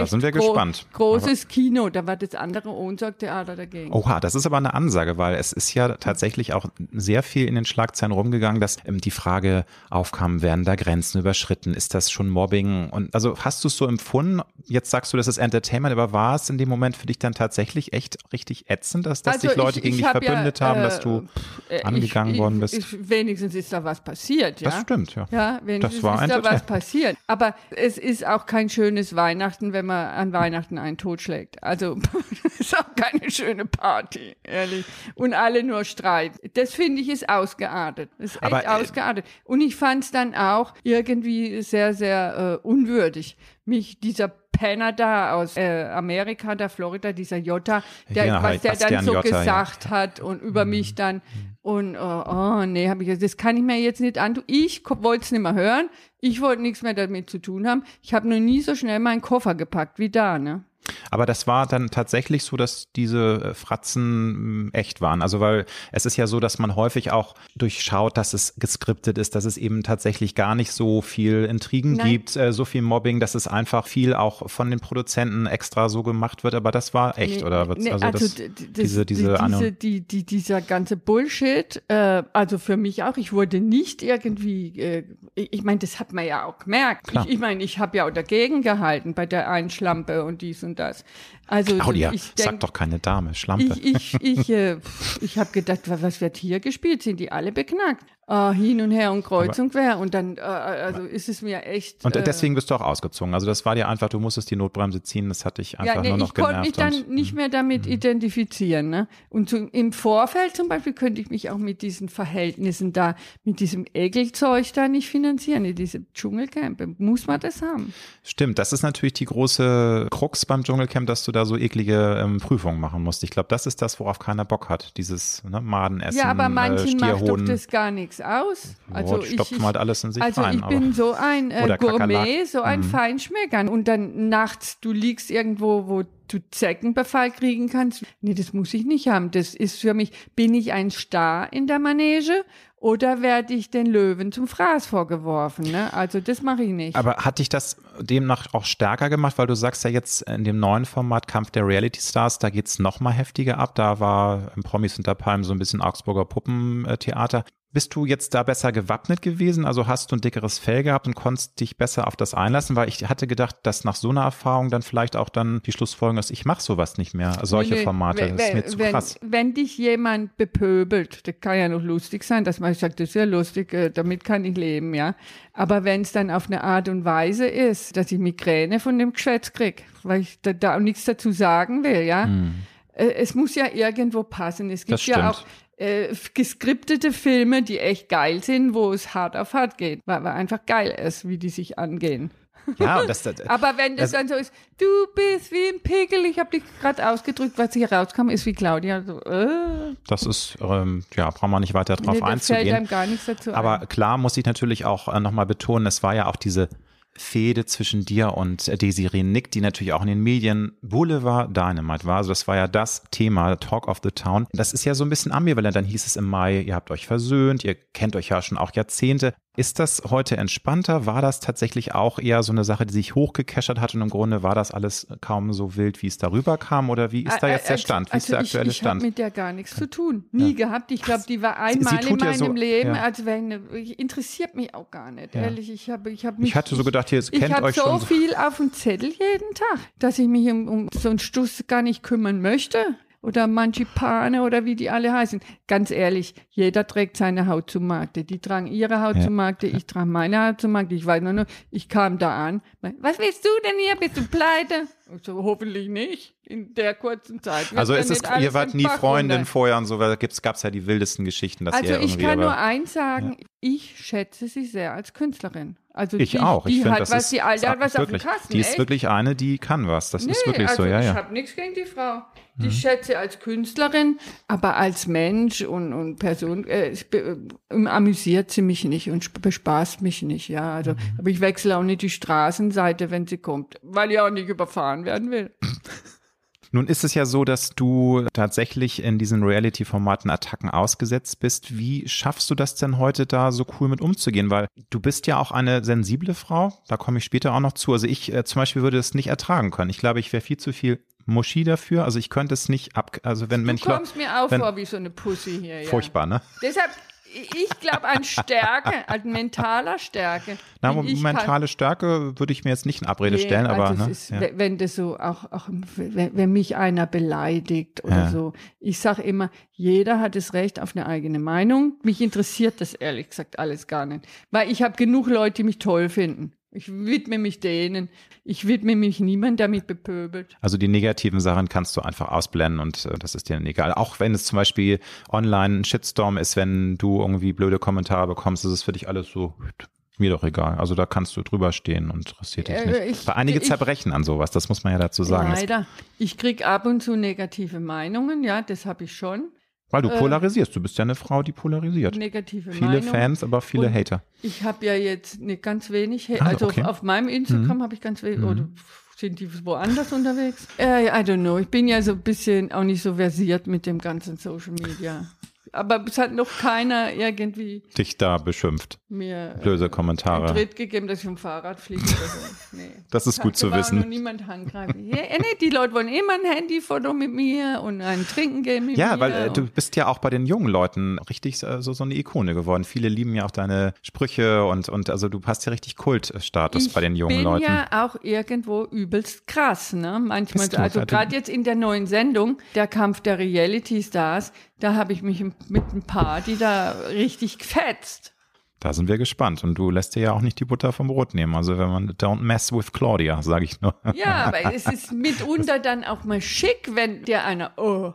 Da sind wir gespannt. Großes Kino, da war das andere Ohnsorg-Theater dagegen. Oha, das ist aber eine Ansage, weil es ist ja tatsächlich auch sehr viel in den Schlagzeilen rumgegangen, dass ähm, die Frage aufkam, werden da Grenzen überschritten? Ist das schon Mobbing? Und also hast du es so empfunden? Jetzt sagst du, das ist Entertainment, aber war es in dem Moment für dich dann tatsächlich echt richtig ätzend, dass, dass Also dich Leute ich- gegen ich dich hab ja, verbündet haben, äh, dass du Äh, angegangen ich, worden bist? Wenigstens ist da was passiert, ja. Das stimmt, ja. Ja, wenigstens Das war ist da was passiert. Aber es ist auch kein schönes Weihnachten, wenn man an Weihnachten einen totschlägt. Also <laughs> es ist auch keine schöne Party, ehrlich. Und alle nur Streit. Das finde ich ist ausgeartet. Ist Aber, echt äh, ausgeartet. Und ich fand es dann auch irgendwie sehr, sehr äh, unwürdig, mich dieser Penner da aus äh, Amerika, da Florida, dieser Jota, der, Ja, was halt der dann so Jotta, ja. gesagt hat und über mich dann und oh, oh nee, habe ich gesagt, das kann ich mir jetzt nicht antun. Ich wollte es nicht mehr hören. Ich wollte nichts mehr damit zu tun haben. Ich habe noch nie so schnell meinen Koffer gepackt wie da, ne? Aber das war dann tatsächlich so, dass diese äh, Fratzen mh, echt waren. Also weil es ist ja so, dass man häufig auch durchschaut, dass es geskriptet ist, dass es eben tatsächlich gar nicht so viel Intrigen Nein. gibt, äh, so viel Mobbing, dass es einfach viel auch von den Produzenten extra so gemacht wird. Aber das war echt, Nee, oder? nee, also, das, d- d- das- diese, diese, diese die, die, dieser ganze Bullshit, äh, also für mich auch, ich wurde nicht irgendwie, äh, ich, meine, das hat man ja auch gemerkt. Klar. Ich, ich meine, ich habe ja auch dagegen gehalten bei der Einschlampe und dies und das. Also Claudia, ich sag denk, doch keine Dame, Schlampe. ich, ich, ich, äh, ich habe gedacht, wa- was wird hier gespielt? Sind die alle beknackt? Äh, hin und her und kreuz und quer. Und dann, äh, also ist es mir echt. und äh, deswegen bist du auch ausgezogen. Also das war dir einfach, du musstest die Notbremse ziehen, das hat dich einfach ja, nee, nur noch ich konnte mich genervt. dann Mhm. nicht mehr damit identifizieren. Ne? Und so, im Vorfeld zum Beispiel könnte ich mich auch mit diesen Verhältnissen da, mit diesem Ekelzeug da nicht finanzieren, in diese Dschungelcampe. Muss man das haben? Stimmt, das ist natürlich die große Krux beim Dschungelcamp, dass du da so eklige ähm, Prüfungen machen musst. Ich glaube, das ist das, worauf keiner Bock hat. Dieses ne, Madenessen, ja, aber manchen äh, macht doch das gar nichts aus. Also ich, stopfen ich, halt alles in sich also rein. ich bin so ein äh, Gourmet, Kakerlak. so ein Mhm. Feinschmecker. Und dann nachts, du liegst irgendwo, wo du Zeckenbefall kriegen kannst. Nee, das muss ich nicht haben. Das ist für mich, bin ich ein Star in der Manege oder werde ich den Löwen zum Fraß vorgeworfen? Ne? Also das mache ich nicht. aber hat dich das demnach auch stärker gemacht, weil du sagst ja jetzt in dem neuen Format Kampf der Reality Stars, da geht's noch mal heftiger ab. Da war im Promis hinter Palmen so ein bisschen Augsburger Puppentheater. Bist du jetzt da besser gewappnet gewesen? Also hast du ein dickeres Fell gehabt und konntest dich besser auf das einlassen? Weil ich hatte gedacht, dass nach so einer Erfahrung dann vielleicht auch dann die Schlussfolgerung ist, ich mache sowas nicht mehr, solche Formate. wenn- Das ist mir zu wenn, krass. Wenn dich jemand bepöbelt, das kann ja noch lustig sein, dass man sagt, das ist ja lustig, äh, damit kann ich leben, ja. Aber wenn es dann auf eine Art und Weise ist, dass ich Migräne von dem Geschwätz krieg, weil ich da, da auch nichts dazu sagen will, ja. Äh, Es muss ja irgendwo passen. Es gibt ja auch äh, geskriptete Filme, die echt geil sind, wo es hart auf hart geht, weil, weil einfach geil ist, wie die sich angehen. Ja, und das, das, Aber wenn das Also- dann so ist, du bist wie ein Pickel, ich habe dich gerade ausgedrückt, was hier rauskam, ist wie Claudia. So, äh, das ist, ähm, ja, brauchen wir nicht weiter drauf nee, da fällt einzugehen. einem gar nichts dazu Aber ein. klar muss ich natürlich auch äh, nochmal betonen, es war ja auch diese Fehde zwischen dir und äh, Desiree Nick, die natürlich auch in den Medien Boulevard Dynamite war. Also das war ja das Thema, Talk of the Town. Das ist ja so ein bisschen ambivalent. Dann hieß es im Mai, ihr habt euch versöhnt, ihr kennt euch ja schon auch Jahrzehnte. Ist das heute entspannter? War das tatsächlich auch eher so eine Sache, die sich hochgekeschert hat und im Grunde war das alles kaum so wild, wie es darüber kam? Oder wie ist da jetzt der Stand? Wie ist der aktuelle also ich, ich Stand? habe mit der gar nichts zu tun. Nie gehabt. Ich glaube, die war einmal in tut ja meinem so- Leben. ja. Also wenn, ich, interessiert mich auch gar nicht, Ja. ehrlich. Ich habe, ich habe mich. Ich hatte so gedacht, ihr ich kennt habe euch so schon so- viel auf dem Zettel jeden Tag, dass ich mich um, um so einen Stuss gar nicht kümmern möchte. Oder Mangipane oder wie die alle heißen. Ganz ehrlich, jeder trägt seine Haut zum Markte. Die tragen ihre Haut Ja. zum Markte, ich trage meine Haut zum Markte. Ich weiß nur noch, ich kam da an. Was willst du denn hier? Bist du pleite? Ich so, hoffentlich nicht. In der kurzen Zeit. Wird Also ja ist es, ihr wart nie Freundin vorher und so, weil da gab es ja die wildesten Geschichten, dass Also ihr ich kann aber, nur eins sagen, ich schätze sie sehr als Künstlerin. Also ich die, auch. Ich die finde, hat das was, ist die alte hat was wirklich, auf dem Kasten. Die ist echt. wirklich eine, die kann was. Das ist Nee, wirklich also so, ja, ich ja. habe nichts gegen die Frau. Die schätze als Künstlerin, aber als Mensch und, und Person äh, es be- äh, amüsiert sie mich nicht und sp- bespaßt mich nicht. Ja, also, aber ich wechsle auch nicht die Straßenseite, wenn sie kommt, weil ich auch nicht überfahren werden will. <laughs> Nun ist es ja so, dass du tatsächlich in diesen Reality-Formaten Attacken ausgesetzt bist. Wie schaffst du das denn heute da so cool mit umzugehen? Weil du bist ja auch eine sensible Frau. Da komme ich später auch noch zu. Also ich äh, zum Beispiel würde es nicht ertragen können. Ich glaube, ich wäre viel zu viel Muschi dafür. Also ich könnte es nicht ab, also wenn Du Mensch kommst mir auch wenn- vor wie so eine Pussy hier. Ja. furchtbar, ne? Deshalb, ich glaube an Stärke, an mentaler Stärke. Na, mentale Stärke würde ich mir jetzt nicht in Abrede Nee, stellen, aber also ne, ist, ja. we- wenn das so auch, auch wenn, wenn mich einer beleidigt oder Ja. so. Ich sage immer, jeder hat das Recht auf eine eigene Meinung. Mich interessiert das ehrlich gesagt alles gar nicht, weil ich habe genug Leute, die mich toll finden. Ich widme mich denen. Ich widme mich niemandem, der mich bepöbelt. Also die negativen Sachen kannst du einfach ausblenden und äh, das ist dir dann egal. Auch wenn es zum Beispiel online ein Shitstorm ist, wenn du irgendwie blöde Kommentare bekommst, ist es für dich alles so Mir doch egal. Also da kannst du drüber stehen und interessiert dich nicht. Äh, ich- Weil einige ich- zerbrechen an sowas, das muss man ja dazu sagen. Leider. Ich krieg ab und zu negative Meinungen, ja, das habe ich schon. Weil du äh, polarisierst. Du bist ja eine Frau, die polarisiert. Negative Viele Meinungen. Fans, aber viele Und Hater. Ich habe ja jetzt nicht ganz wenig, Ah, also okay. auf, auf meinem Instagram habe ich ganz wenig, oder sind die woanders unterwegs? Äh, I don't know. Ich bin ja so ein bisschen auch nicht so versiert mit dem ganzen Social Media. Aber es hat noch keiner irgendwie Dich da beschimpft. mir Böse einen Kommentare. Tritt gegeben, dass ich vom Fahrrad fliege. oder so. <laughs> Nee. Das ist gut zu war wissen. noch niemand handgreifen. Ja, äh, nee, die Leute wollen immer ein Handyfoto mit mir und ein Trinken gehen mit Ja, mir. weil äh, du bist ja auch bei den jungen Leuten richtig äh, so, so eine Ikone geworden. Viele lieben ja auch deine Sprüche und, und also du hast ja richtig Kultstatus bei den jungen bin Leuten. ja auch irgendwo übelst krass, ne? Manchmal, Bist du, also du- gerade jetzt in der neuen Sendung, der Kampf der Reality Stars, da habe ich mich mit ein paar, die da richtig gefetzt. Da sind wir gespannt. Und du lässt dir ja auch nicht die Butter vom Brot nehmen. Also wenn man don't mess with Claudia, sage ich nur. Ja, aber es ist <laughs> mitunter dann auch mal schick, wenn dir einer, oh,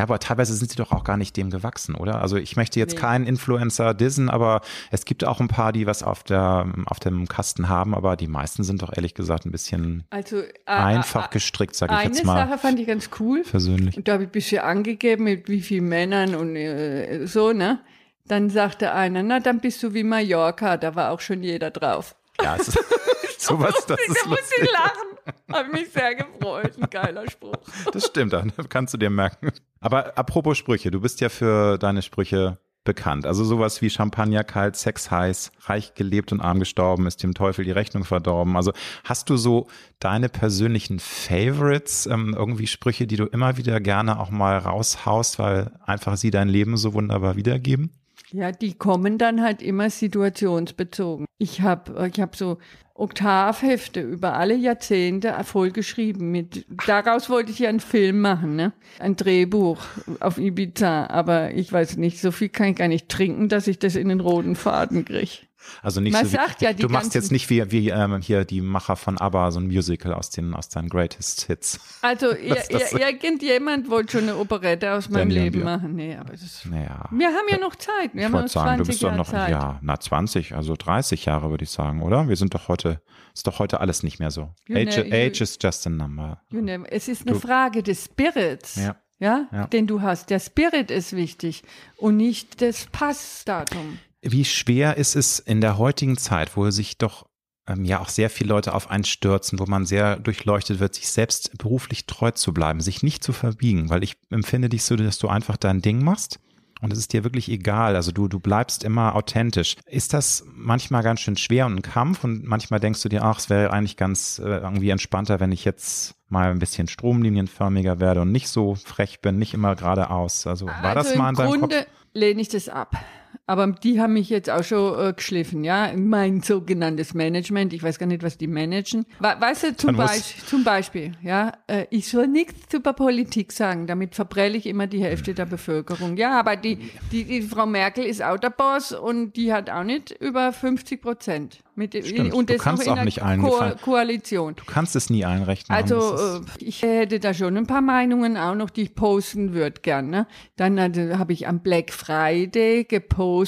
Ja, aber teilweise sind sie doch auch gar nicht dem gewachsen, oder? Also ich möchte jetzt Nee. keinen Influencer dissen, aber es gibt auch ein paar, die was auf der auf dem Kasten haben, aber die meisten sind doch ehrlich gesagt ein bisschen also äh, einfach äh, gestrickt, sage ich Eine jetzt mal Sache fand ich ganz cool. persönlich. Und da habe ich ein bisschen angegeben, mit wie vielen Männern und äh, so, ne? Dann sagte einer, na, dann bist du wie Mallorca, da war auch schon jeder drauf. Ja, es ist, <laughs> <laughs> sowas, das da ist muss ich lachen. Habe mich sehr gefreut. Ein geiler Spruch. Das stimmt, dann kannst du dir merken. Aber apropos Sprüche, du bist ja für deine Sprüche bekannt. Also sowas wie Champagner kalt, Sex heiß, reich gelebt und arm gestorben, ist dem Teufel die Rechnung verdorben. Also hast du so deine persönlichen Favorites, ähm, irgendwie Sprüche, die du immer wieder gerne auch mal raushaust, weil einfach sie dein Leben so wunderbar wiedergeben? Ja, die kommen dann halt immer situationsbezogen. Ich habe ich hab so Oktavhefte über alle Jahrzehnte voll geschrieben. Mit, daraus wollte ich ja einen Film machen, ne? Ein Drehbuch auf Ibiza. Aber ich weiß nicht, so viel kann ich gar nicht trinken, dass ich das in den roten Faden kriege. Also nicht Man so wie, ja, du machst jetzt nicht wie, wie ähm, hier die Macher von ABBA, so ein Musical aus den aus deinen Greatest Hits. Also <laughs> Das- das- irgendjemand wollte schon eine Operette aus meinem Leben machen. Nee, aber das Naja. wir haben ja noch Zeit. Wir Ich haben noch sagen, du 20 bist doch noch, Zeit. ja, na 20, also 30 Jahre würde ich sagen, oder? Wir sind doch heute, ist doch heute alles nicht mehr so. You Age, know, you- age is just a number. You know, es ist eine Frage des Spirits, Ja. Ja, Ja. den du hast. Der Spirit ist wichtig und nicht das Passdatum. Wie schwer ist es in der heutigen Zeit, wo sich doch ähm, ja auch sehr viele Leute auf einen stürzen, wo man sehr durchleuchtet wird, sich selbst beruflich treu zu bleiben, sich nicht zu verbiegen, weil ich empfinde dich so, dass du einfach dein Ding machst und es ist dir wirklich egal. Also du, du bleibst immer authentisch. Ist das manchmal ganz schön schwer und ein Kampf und manchmal denkst du dir, ach, es wäre eigentlich ganz äh, irgendwie entspannter, wenn ich jetzt mal ein bisschen stromlinienförmiger werde und nicht so frech bin, nicht immer geradeaus. Also war das also mal in im deinem Grunde Kopf? lehne ich das ab. Aber die haben mich jetzt auch schon äh, geschliffen, ja. Mein sogenanntes Management, ich weiß gar nicht, was die managen. We weißt du, zum, Dann Beisp zum Beispiel, ja, äh, ich soll nichts über Politik sagen, damit verprelle ich immer die Hälfte der Bevölkerung. Ja, aber die, die, die Frau Merkel ist auch der Boss und die hat auch nicht über 50 Prozent. Mit, Stimmt, und du das kannst noch in auch einer nicht Ko. Koalition. Du kannst es nie einrechnen. Also äh, ich hätte da schon ein paar Meinungen auch noch, die ich posten würde gern. Ne? Dann äh, habe ich am Black Friday gepostet,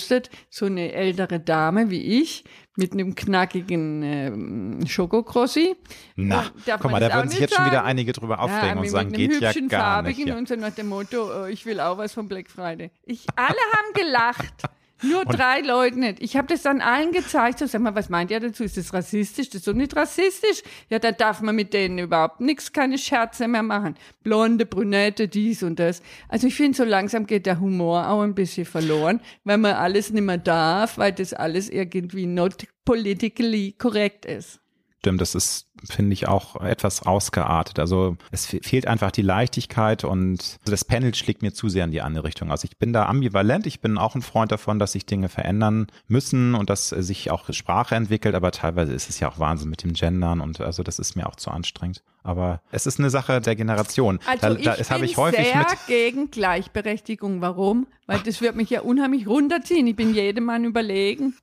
so eine ältere Dame wie ich mit einem knackigen ähm, Schokokrossi. Na, Äh, darf guck mal, da würden sich nicht jetzt schon wieder sagen? einige drüber aufregen ja, und sagen, geht ja gar nicht. farbigen Ja. und so nach dem Motto, äh, ich will auch was vom Black Friday. Ich, alle haben gelacht. <laughs> Nur drei Leute nicht. Ich habe das dann allen gezeigt. So, sag mal, was meint ihr dazu? Ist das rassistisch? Das ist doch nicht rassistisch. Ja, da darf man mit denen überhaupt nichts, keine Scherze mehr machen. Blonde, Brünette, dies und das. Also ich finde, so langsam geht der Humor auch ein bisschen verloren, weil man alles nicht mehr darf, weil das alles irgendwie not politically korrekt ist. Stimmt, das ist, finde ich, auch etwas ausgeartet. Also es fe- fehlt einfach die Leichtigkeit und das Panel schlägt mir zu sehr in die andere Richtung. Also ich bin da ambivalent. Ich bin auch ein Freund davon, dass sich Dinge verändern müssen und dass sich auch Sprache entwickelt. Aber teilweise ist es ja auch Wahnsinn mit dem Gendern und also das ist mir auch zu anstrengend. Aber es ist eine Sache der Generation. Also da, da, ich das bin ich häufig sehr mit. gegen Gleichberechtigung. Warum? Weil das wird mich ja unheimlich runterziehen. Ich bin jedem Mann überlegen.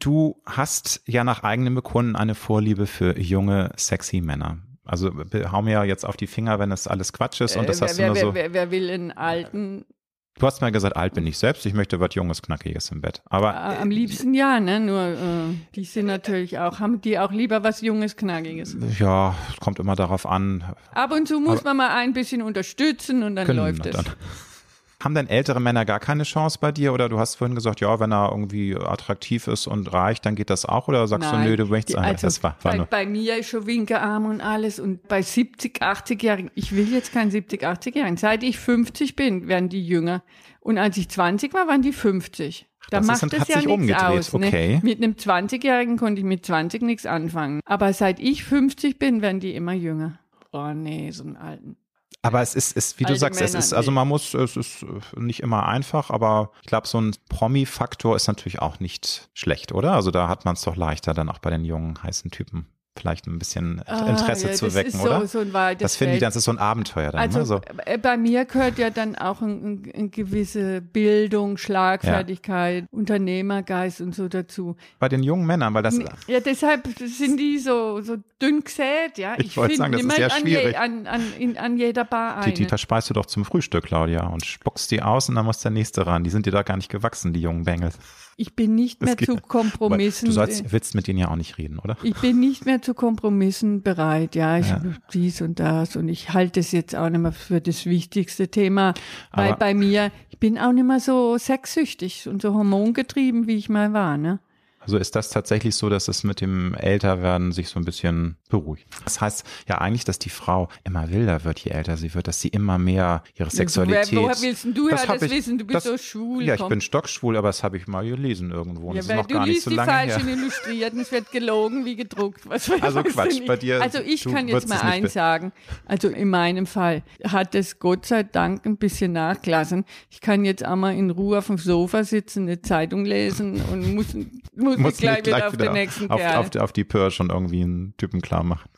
Du hast ja nach eigenem Bekunden eine Vorliebe für junge, sexy Männer. Also hau mir ja jetzt auf die Finger, wenn das alles Quatsch ist und das Äh, hast wer, du nur wer, so. wer, wer will einen alten Du hast mal gesagt, alt bin ich selbst, ich möchte was Junges, Knackiges im Bett. Aber Äh, Am liebsten ja, ne? Nur äh, die sind natürlich auch, haben die auch lieber was Junges, Knackiges. ja, es kommt immer darauf an. Ab und zu muss man mal ein bisschen unterstützen und dann Können läuft es. dann. Haben denn ältere Männer gar keine Chance bei dir? Oder du hast vorhin gesagt, ja, wenn er irgendwie attraktiv ist und reich, dann geht das auch? Oder sagst du, Nein, nö, du möchtest einfach, also das war, war bei, bei mir ist schon Winkearm und alles und bei 70, 80-Jährigen, ich will jetzt keinen 70, 80-Jährigen. Seit ich 50 bin, werden die jünger. Und als ich 20 war, waren die 50. Da das ist- macht hat das ja sich nichts umgedreht, aus. okay. Ne? Mit einem 20-Jährigen konnte ich mit 20 nichts anfangen. Aber seit ich 50 bin, werden die immer jünger. Oh nee, so einen alten. Aber es ist, ist wie du Alte sagst, es ist, also man muss, es ist nicht immer einfach, aber ich glaube, so ein Promi-Faktor ist natürlich auch nicht schlecht, oder? Also da hat man es doch leichter, dann auch bei den jungen, heißen Typen vielleicht ein bisschen Ah, Interesse ja, zu wecken, so, oder? So weites das finden die, Feld. das ist so ein Abenteuer dann, Also ne? So. äh, bei mir gehört ja dann auch eine ein, gewisse Bildung, Schlagfertigkeit, Unternehmergeist und so dazu. Bei den jungen Männern, weil das, Ja, deshalb sind die so, so dünn gesät, ja. Ich wollte sagen, das ist niemand sehr an, je, schwierig. an, an, in, an jeder Bar eine. die verspeist du doch zum Frühstück, Claudia, und spuckst die aus und dann muss der nächste ran. Die sind dir da gar nicht gewachsen, die jungen Bengels. Ich bin nicht mehr zu Kompromissen. Du sollst, willst mit denen ja auch nicht reden, oder? ich bin nicht mehr zu Kompromissen bereit, ja, ich Ja. dies und das und ich halte es jetzt auch nicht mehr für das wichtigste Thema, weil Aber- bei mir, ich bin auch nicht mehr so sexsüchtig und so hormongetrieben, wie ich mal war, ne? Also ist das tatsächlich so, dass es mit dem Älterwerden sich so ein bisschen beruhigt. Das heißt ja eigentlich, dass die Frau immer wilder wird, je älter sie wird, dass sie immer mehr ihre Sexualität. Woher, woher willst du ja hab das wissen? Du bist das- so schwul. Ja, ich komm. bin stockschwul, aber das habe ich mal gelesen irgendwo. Und Ja, das weil du liest so die falschen Illustrierten, es wird gelogen wie gedruckt. Was Also du Quatsch, bei dir- Also ich du kann jetzt mal eins sagen. Also in meinem Fall hat es Gott sei Dank ein bisschen nachgelassen. Ich kann jetzt einmal in Ruhe auf dem Sofa sitzen, eine Zeitung lesen und muss, muss, Muss mich gleich, nicht wieder auf nächsten auf, auf, auf die Pirsch und irgendwie einen Typen klar machen.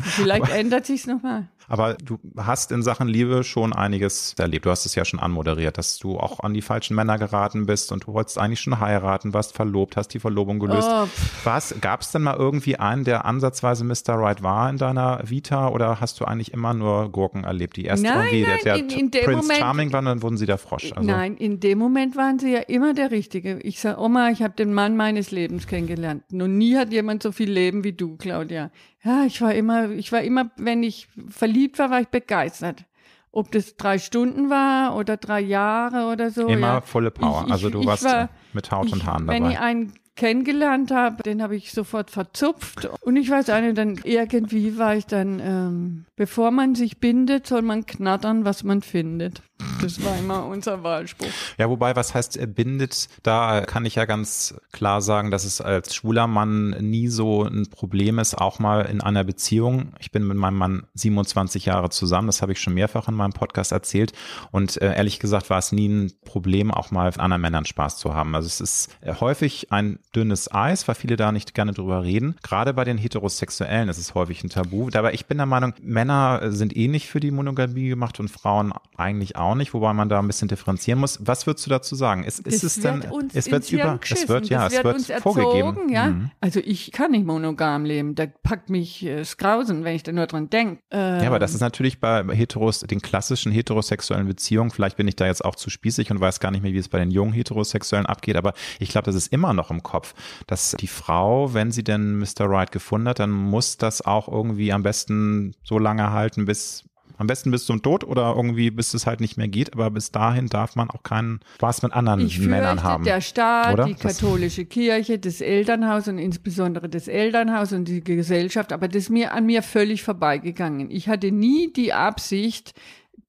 Vielleicht ändert sich's nochmal. Aber du hast in Sachen Liebe schon einiges erlebt. Du hast es ja schon anmoderiert, dass du auch an die falschen Männer geraten bist und du wolltest eigentlich schon heiraten, warst verlobt, hast die Verlobung gelöst. Oh, Was, gab es denn mal irgendwie einen, der ansatzweise Mr. Right war in deiner Vita oder hast du eigentlich immer nur Gurken erlebt? Die erste Nein, irgendwie, nein, der, in- der in dem Prince Moment- Charming war, dann wurden sie der Frosch. Also, Nein, in dem Moment waren sie ja immer der Richtige. Ich sage, Oma, ich habe den Mann meines Lebens kennengelernt. Noch nie hat jemand so viel Leben wie du, Claudia. Ja, ich war immer, ich war immer, wenn ich verliebt war, war ich begeistert. Ob das drei Stunden war oder drei Jahre oder so. Immer ja. volle Power. Ich- ich- also du warst war- mit Haut und ich, Haaren Wenn ich dabei. einen kennengelernt habe, den habe ich sofort verzupft. Und ich weiß nicht, dann irgendwie war ich dann, ähm, bevor man sich bindet, soll man knattern, was man findet. Das war immer unser Wahlspruch. Ja, wobei, was heißt bindet, da kann ich ja ganz klar sagen, dass es als schwuler Mann nie so ein Problem ist, auch mal in einer Beziehung. Ich bin mit meinem Mann 27 Jahre zusammen, das habe ich schon mehrfach in meinem Podcast erzählt. Und äh, ehrlich gesagt war es nie ein Problem, auch mal mit anderen Männern Spaß zu haben. Also es ist häufig ein dünnes Eis, weil viele da nicht gerne drüber reden. Gerade bei den Heterosexuellen ist es häufig ein Tabu. Dabei ich bin der Meinung, Männer äh, sind eh nicht für die Monogamie gemacht und Frauen eigentlich auch nicht, wobei man da ein bisschen differenzieren muss. Was würdest du dazu sagen? Ist, ist es wird denn, es wird über, es wird, ja, das es wird vorgegeben. erzogen, ja. Mhm. Also ich kann nicht monogam leben. Da packt mich äh, das Grausen, wenn ich da nur dran denke. Ja, aber das ist natürlich bei Heteros, den klassischen heterosexuellen Beziehungen, vielleicht bin ich da jetzt auch zu spießig und weiß gar nicht mehr, wie es bei den jungen Heterosexuellen abgeht, aber ich glaube, das ist immer noch im Kopf, dass die Frau, wenn sie denn Mr. Right gefunden hat, dann muss das auch irgendwie am besten so lange halten, bis am besten bis zum Tod oder irgendwie bis es halt nicht mehr geht, aber bis dahin darf man auch keinen Spaß mit anderen Ich Männern fürchte, haben. der Staat, oder? die Das- katholische Kirche, das Elternhaus und insbesondere das Elternhaus und die Gesellschaft, aber das ist mir an mir völlig vorbeigegangen. Ich hatte nie die Absicht,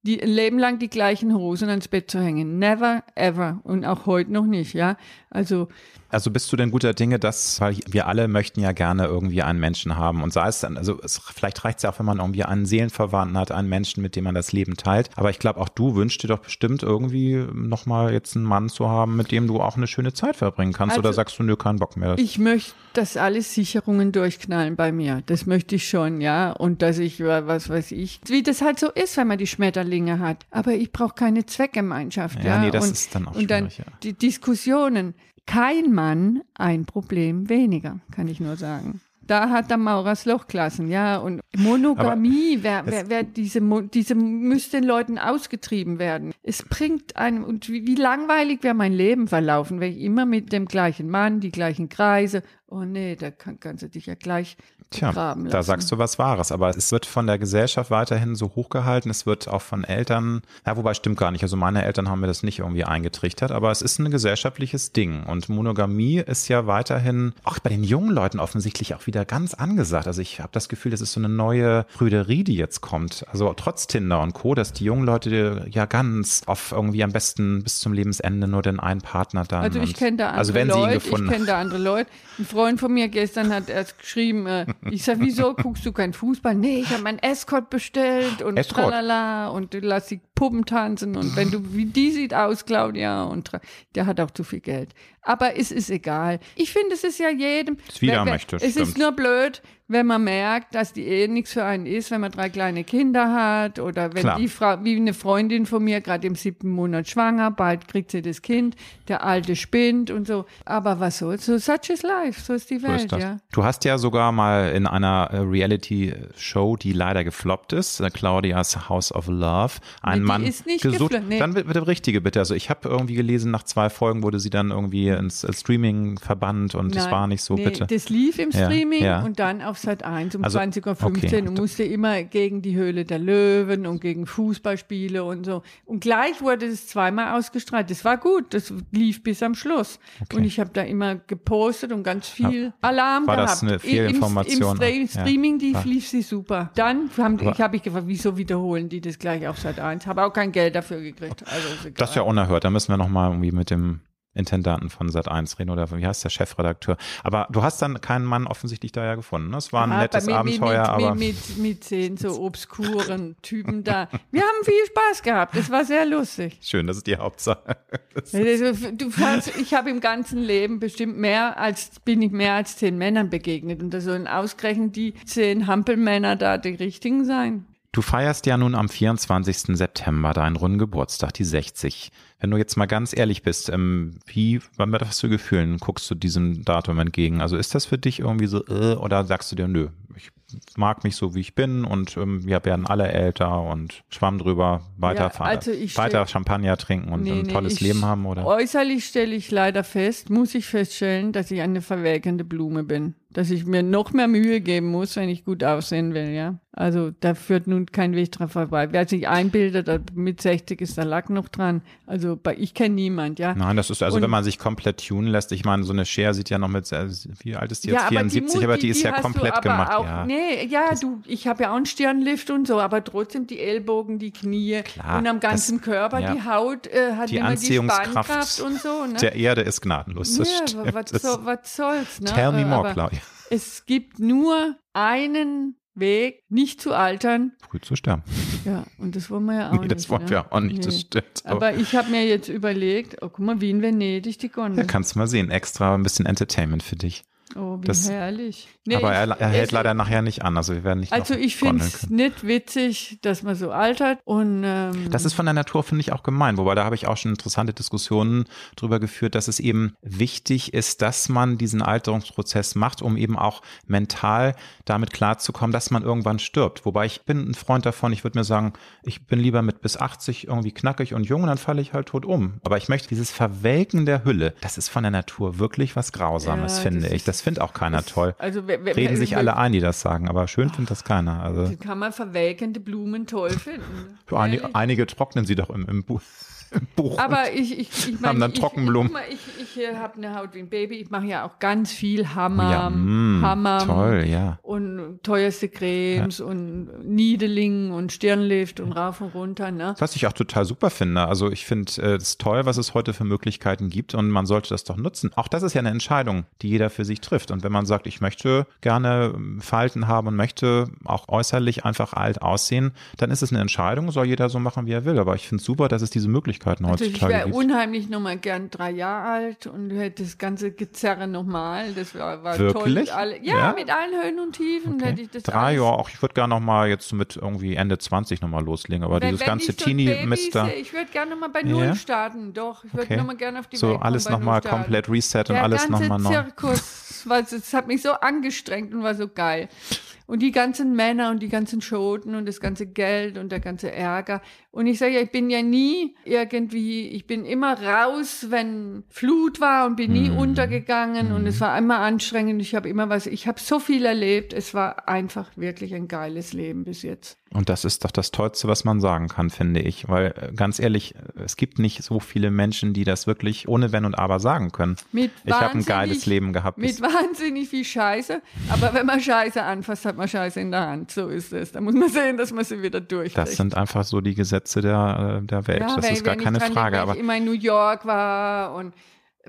die ein Leben lang die gleichen Hosen ans Bett zu hängen. Never, ever. Und auch heute noch nicht, ja. Also, Also bist du denn guter Dinge, dass, weil wir alle möchten ja gerne irgendwie einen Menschen haben und sei es dann, also es, vielleicht reicht es ja auch, wenn man irgendwie einen Seelenverwandten hat, einen Menschen, mit dem man das Leben teilt. Aber ich glaube, auch du wünschst dir doch bestimmt irgendwie nochmal jetzt einen Mann zu haben, mit dem du auch eine schöne Zeit verbringen kannst. Also, oder sagst du, nö, keinen Bock mehr? ich möchte, dass alle Sicherungen durchknallen bei mir. Das möchte ich schon, ja. Und dass ich, was weiß ich, wie das halt so ist, wenn man die Schmetterlinge hat. Aber ich brauche keine Zweckgemeinschaft, Ja, ja. nee, das und, ist dann auch Und dann schwierig, ja. die Diskussionen. Kein Mann ein Problem weniger, kann ich nur sagen. da hat der Maurers Loch gelassen, ja. Und Monogamie, wer, wer, wer diese, diese müsste den Leuten ausgetrieben werden. Es bringt einem, und wie, wie langweilig wäre mein Leben verlaufen, wenn ich immer mit dem gleichen Mann, die gleichen Kreise Oh nee, da kann, kannst du dich ja gleich Tja, lassen. da sagst du was Wahres. Aber es wird von der Gesellschaft weiterhin so hochgehalten. Es wird auch von Eltern, ja, wobei stimmt gar nicht. Also meine Eltern haben mir das nicht irgendwie eingetrichtert, aber es ist ein gesellschaftliches Ding. Und Monogamie ist ja weiterhin auch bei den jungen Leuten offensichtlich auch wieder ganz angesagt. Also ich habe das Gefühl, das ist so eine neue Prüderie, die jetzt kommt. Also trotz Tinder und Co., dass die jungen Leute ja ganz auf irgendwie am besten bis zum Lebensende nur den einen Partner dann. Also ich kenne da andere also wenn Leute, sie ihn gefunden ich kenne da andere Leute. Ein Freund von mir gestern hat erst geschrieben, äh, ich sag, wieso guckst du keinen Fußball? Nee, ich habe meinen Escort bestellt und Escort. tralala und lass die Puppen tanzen und wenn du, wie die sieht aus, Claudia, und der hat auch zu viel Geld. Aber es ist egal. Ich finde, es ist ja jedem. Es, wieder wer, möchte, es ist nur blöd, wenn man merkt, dass die Ehe nichts für einen ist, wenn man drei kleine Kinder hat oder wenn Klar. die Frau, wie eine Freundin von mir, gerade im siebten Monat schwanger, bald kriegt sie das Kind, der Alte spinnt und so. Aber was soll's? So such is life, so ist die Welt, so ist ja. Du hast ja sogar mal in einer äh, Reality-Show, die leider gefloppt ist, äh, Claudias House of Love, einen Mann gesucht. Nee. Dann bitte richtige bitte. Also ich habe irgendwie gelesen, nach zwei Folgen wurde sie dann irgendwie ins Streaming verbannt und Nein, das war nicht so, nee, bitte. Das lief im Streaming ja, ja. und dann auf Sat 1 um also, 20.15 Uhr okay. und musste immer gegen die Höhle der Löwen und gegen Fußballspiele und so. Und gleich wurde es zweimal ausgestrahlt. Das war gut, das lief bis am Schluss. Okay. Und ich habe da immer gepostet und ganz viel ja. Alarm war gehabt. das eine Fehlinformation? Im, im Streaming die, lief sie super. Dann haben, ich habe ich gefragt, wieso wiederholen die das gleich auf Sat 1? Habe auch kein Geld dafür gekriegt. Also das ist ja unerhört. Da müssen wir nochmal irgendwie mit dem Intendanten von Sat1 reden oder wie heißt der Chefredakteur. Aber du hast dann keinen Mann offensichtlich da ja gefunden. Es war ein Aha, nettes mit, Abenteuer, mit, aber. Mit, mit zehn so obskuren Typen da. Wir haben viel Spaß gehabt. Das war sehr lustig. Schön, das ist die Hauptsache. du hast, ich habe im ganzen Leben bestimmt mehr als, bin ich mehr als zehn Männern begegnet. Und da sollen ausgerechnet die zehn Hampelmänner da die richtigen sein. Du feierst ja nun am 24. September deinen runden Geburtstag, die 60. Wenn du jetzt mal ganz ehrlich bist, ähm, wie, was hast du Gefühlen, guckst du diesem Datum entgegen? Also ist das für dich irgendwie so, äh, oder sagst du dir, nö, ich mag mich so, wie ich bin und ähm, wir werden alle älter und schwamm drüber, weiter, ja, also weiter Champagner trinken und nee, ein tolles nee, Leben haben, oder? Äußerlich stelle ich leider fest, muss ich feststellen, dass ich eine verwelkende Blume bin dass ich mir noch mehr Mühe geben muss, wenn ich gut aussehen will, ja. Also da führt nun kein Weg dran vorbei. Wer sich einbildet, mit 60 ist der Lack noch dran. Also bei, ich kenne niemand, ja. Nein, das ist also, Und, wenn man sich komplett tunen lässt. Ich meine, so eine Cher sieht ja noch mit, wie alt ist die jetzt? Ja, 74, aber die, aber die, die ist ja komplett gemacht. Auch, ja. Nee, ja, das, du, ich habe ja auch einen Stirnlift und so, aber trotzdem die Ellbogen, die Knie klar, und am ganzen das, Körper, ja. die Haut äh, hat die immer Anziehungskraft die und so. Ne? Der Erde ist gnadenlos. Das ja, was, <laughs> so, was soll's, ne? Tell me more, Claudia. Es gibt nur einen Weg, nicht zu altern. Früh zu sterben. Ja, und das wollen wir ja <laughs> auch nee, nicht. Das wollen ne? wir auch nicht, nee. das stimmt. Aber, aber ich habe mir jetzt überlegt, oh, guck mal, wie in Venedig die Gondel. Ja, kannst du mal sehen, extra ein bisschen Entertainment für dich. Oh, wie das, herrlich. Nee, aber er, er hält leider nachher nicht an. Also wir werden nicht. Also ich finde es nicht witzig, dass man so altert. Und ähm, das ist von der Natur finde ich auch gemein. Wobei da habe ich auch schon interessante Diskussionen drüber geführt, dass es eben wichtig ist, dass man diesen Alterungsprozess macht, um eben auch mental damit klarzukommen, dass man irgendwann stirbt. Wobei ich bin ein Freund davon. Ich würde mir sagen, ich bin lieber mit bis 80 irgendwie knackig und jung, und dann falle ich halt tot um. Aber ich möchte dieses Verwelken der Hülle. Das ist von der Natur wirklich was Grausames, ja, finde ich. Das das findet auch keiner das, toll. Also, wer, wer, Reden sich alle ein, die das sagen, aber schön findet das keiner. Also, kann man verwelkende Blumen toll finden. Einige, einige trocknen sie doch im, im Buch. <laughs> Buch. Aber ich, ich, ich meine, haben dann Trockenblumen. Ich, ich, ich, ich habe eine Haut wie ein Baby. Ich mache ja auch ganz viel Hammer, ja, mm, Hammer toll, ja. und teuerste Cremes ja. und Niedeling und Stirnlift und rauf und runter. Ne? Was ich auch total super finde. Also ich finde äh, es toll, was es heute für Möglichkeiten gibt und man sollte das doch nutzen. Auch das ist ja eine Entscheidung, die jeder für sich trifft. Und wenn man sagt, ich möchte gerne ähm, Falten haben und möchte auch äußerlich einfach alt aussehen, dann ist es eine Entscheidung, soll jeder so machen, wie er will. Aber ich finde es super, dass es diese Möglichkeiten Möglichkeiten also heutzutage ich wäre unheimlich nochmal gern drei Jahre alt und hätte das ganze Gezerre nochmal. Das war, war Wirklich? toll. Alle, ja, ja, mit allen Höhen und Tiefen okay. hätte ich das Drei Jahre, auch ich würde gerne nochmal jetzt mit irgendwie Ende 20 nochmal loslegen, aber wenn, dieses wenn ganze Teenie-Mister. Ich würde gerne nochmal bei Null ja? starten, doch. Ich würde okay. nochmal gerne auf die So Welt alles nochmal komplett reset und Der alles nochmal neu. Zirkus war, es hat mich so angestrengt und war so geil. Und die ganzen Männer und die ganzen Schoten und das ganze Geld und der ganze Ärger. Und ich sage ja, ich bin ja nie irgendwie, ich bin immer raus, wenn Flut war und bin nie Mhm. untergegangen und es war immer anstrengend. Ich habe immer was, ich habe so viel erlebt. Es war einfach wirklich ein geiles Leben bis jetzt. Und das ist doch das Tollste, was man sagen kann, finde ich. Weil äh, ganz ehrlich, es gibt nicht so viele Menschen, die das wirklich ohne Wenn und Aber sagen können. Mit Ich habe ein geiles Leben gehabt. Mit wahnsinnig viel Scheiße. Aber wenn man Scheiße anfasst, hat man Scheiße in der Hand. So ist es. Da muss man sehen, dass man sie wieder durchkriegt. Das sind einfach so die Gesetze der, äh, der Welt. das wenn- ist gar keine Frage. Denke, aber ich immer in New York war und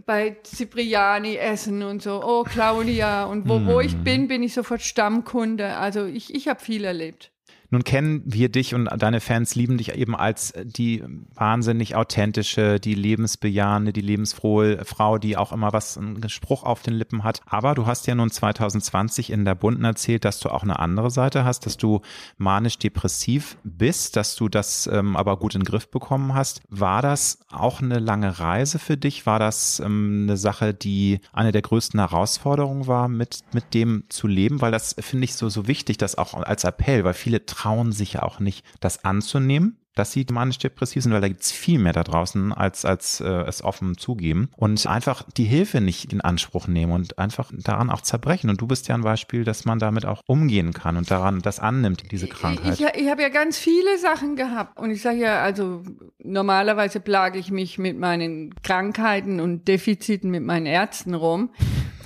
bei Cipriani essen und so, oh Claudia und wo, wo Hm. ich bin, bin ich sofort Stammkunde. Also ich, ich habe viel erlebt. Nun kennen wir dich und deine Fans lieben dich eben als die wahnsinnig authentische, die lebensbejahende, die lebensfrohe Frau, die auch immer was, einen Spruch auf den Lippen hat. Aber du hast ja nun 2020 in der Bunden erzählt, dass du auch eine andere Seite hast, dass du manisch-depressiv bist, dass du das ähm, aber gut in den Griff bekommen hast. War das auch eine lange Reise für dich? War das ähm, eine Sache, die eine der größten Herausforderungen war, mit, mit dem zu leben? Weil das finde ich so, so wichtig, das auch als Appell, weil viele trauen sich ja auch nicht, das anzunehmen dass sie manisch-depressiv sind, weil da gibt's viel mehr da draußen, als, als äh, es offen zugeben. Und einfach die Hilfe nicht in Anspruch nehmen und einfach daran auch zerbrechen. Und du bist ja ein Beispiel, dass man damit auch umgehen kann und daran das annimmt, diese Krankheit. Ich, ich habe ja ganz viele Sachen gehabt. Und ich sage ja, also normalerweise plage ich mich mit meinen Krankheiten und Defiziten mit meinen Ärzten rum.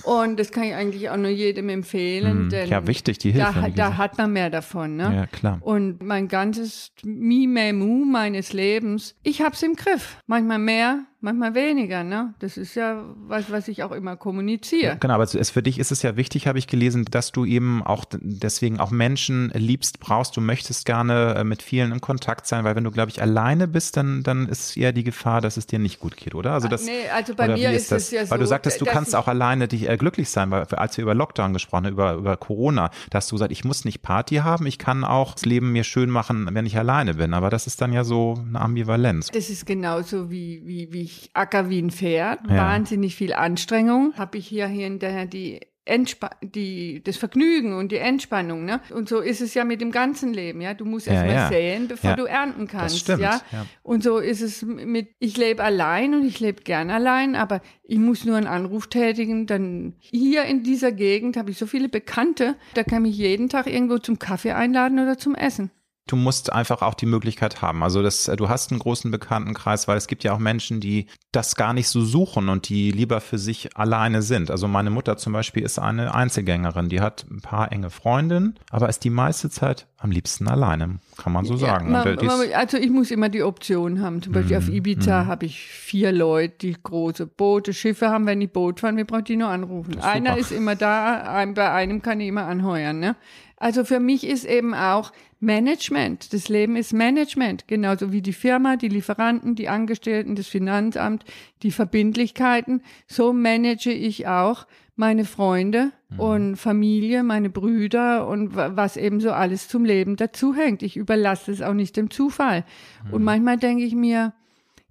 Und das kann ich eigentlich auch nur jedem empfehlen. Denn ja, wichtig, die Hilfe, Da, da hat man mehr davon. Ne? Ja, klar. Und mein ganzes Mimemu meines Lebens, ich hab's im Griff. Manchmal mehr, manchmal weniger. Ne? Das ist ja was, was ich auch immer kommuniziere. Genau, aber es, für dich ist es ja wichtig, habe ich gelesen, dass du eben auch deswegen auch Menschen liebst, brauchst. Du möchtest gerne äh, mit vielen in Kontakt sein, weil wenn du, glaube ich, alleine bist, dann, dann ist eher die Gefahr, dass es dir nicht gut geht, oder? Also das, nee, also bei mir ist es ja Weil du so, sagtest, du dass kannst auch alleine dich äh, glücklich sein, weil als wir über Lockdown gesprochen haben, über, über Corona, da hast du gesagt, ich muss nicht Party haben, ich kann auch das Leben mir schön machen, wenn ich alleine bin. Aber das ist dann ja so eine Ambivalenz. Das ist genauso wie, wie, wie ich acker wie ein Pferd. Ja. Wahnsinnig viel Anstrengung. Habe ich hier hinterher die Entspa die, das Vergnügen und die Entspannung, ne? Und so ist es ja mit dem ganzen Leben, ja. Du musst Ja, erst mal ja. säen, bevor Ja. du ernten kannst, stimmt, ja? ja. Und so ist es mit, ich lebe allein und ich lebe gern allein, aber ich muss nur einen Anruf tätigen, dann hier in dieser Gegend habe ich so viele Bekannte, da kann mich jeden Tag irgendwo zum Kaffee einladen oder zum Essen. Du musst einfach auch die Möglichkeit haben. Also das, du hast einen großen Bekanntenkreis, weil es gibt ja auch Menschen, die das gar nicht so suchen und die lieber für sich alleine sind. Also meine Mutter zum Beispiel ist eine Einzelgängerin, die hat ein paar enge Freundinnen, aber ist die meiste Zeit am liebsten alleine, kann man so sagen. Ja, äh, man, man, also ich muss immer die Option haben. Zum Beispiel auf Ibiza habe ich vier Leute, die große Boote, Schiffe haben, wenn die Boot fahren, wir brauchen die nur anrufen. ist Einer super. ist immer da, ein, bei einem kann ich immer anheuern. Ne? Also für mich ist eben auch Management. Das Leben ist Management. Genauso wie die Firma, die Lieferanten, die Angestellten, das Finanzamt, die Verbindlichkeiten. So manage ich auch meine Freunde und Familie, meine Brüder und wa- was eben so alles zum Leben dazuhängt. Ich überlasse es auch nicht dem Zufall. Und manchmal denke ich mir,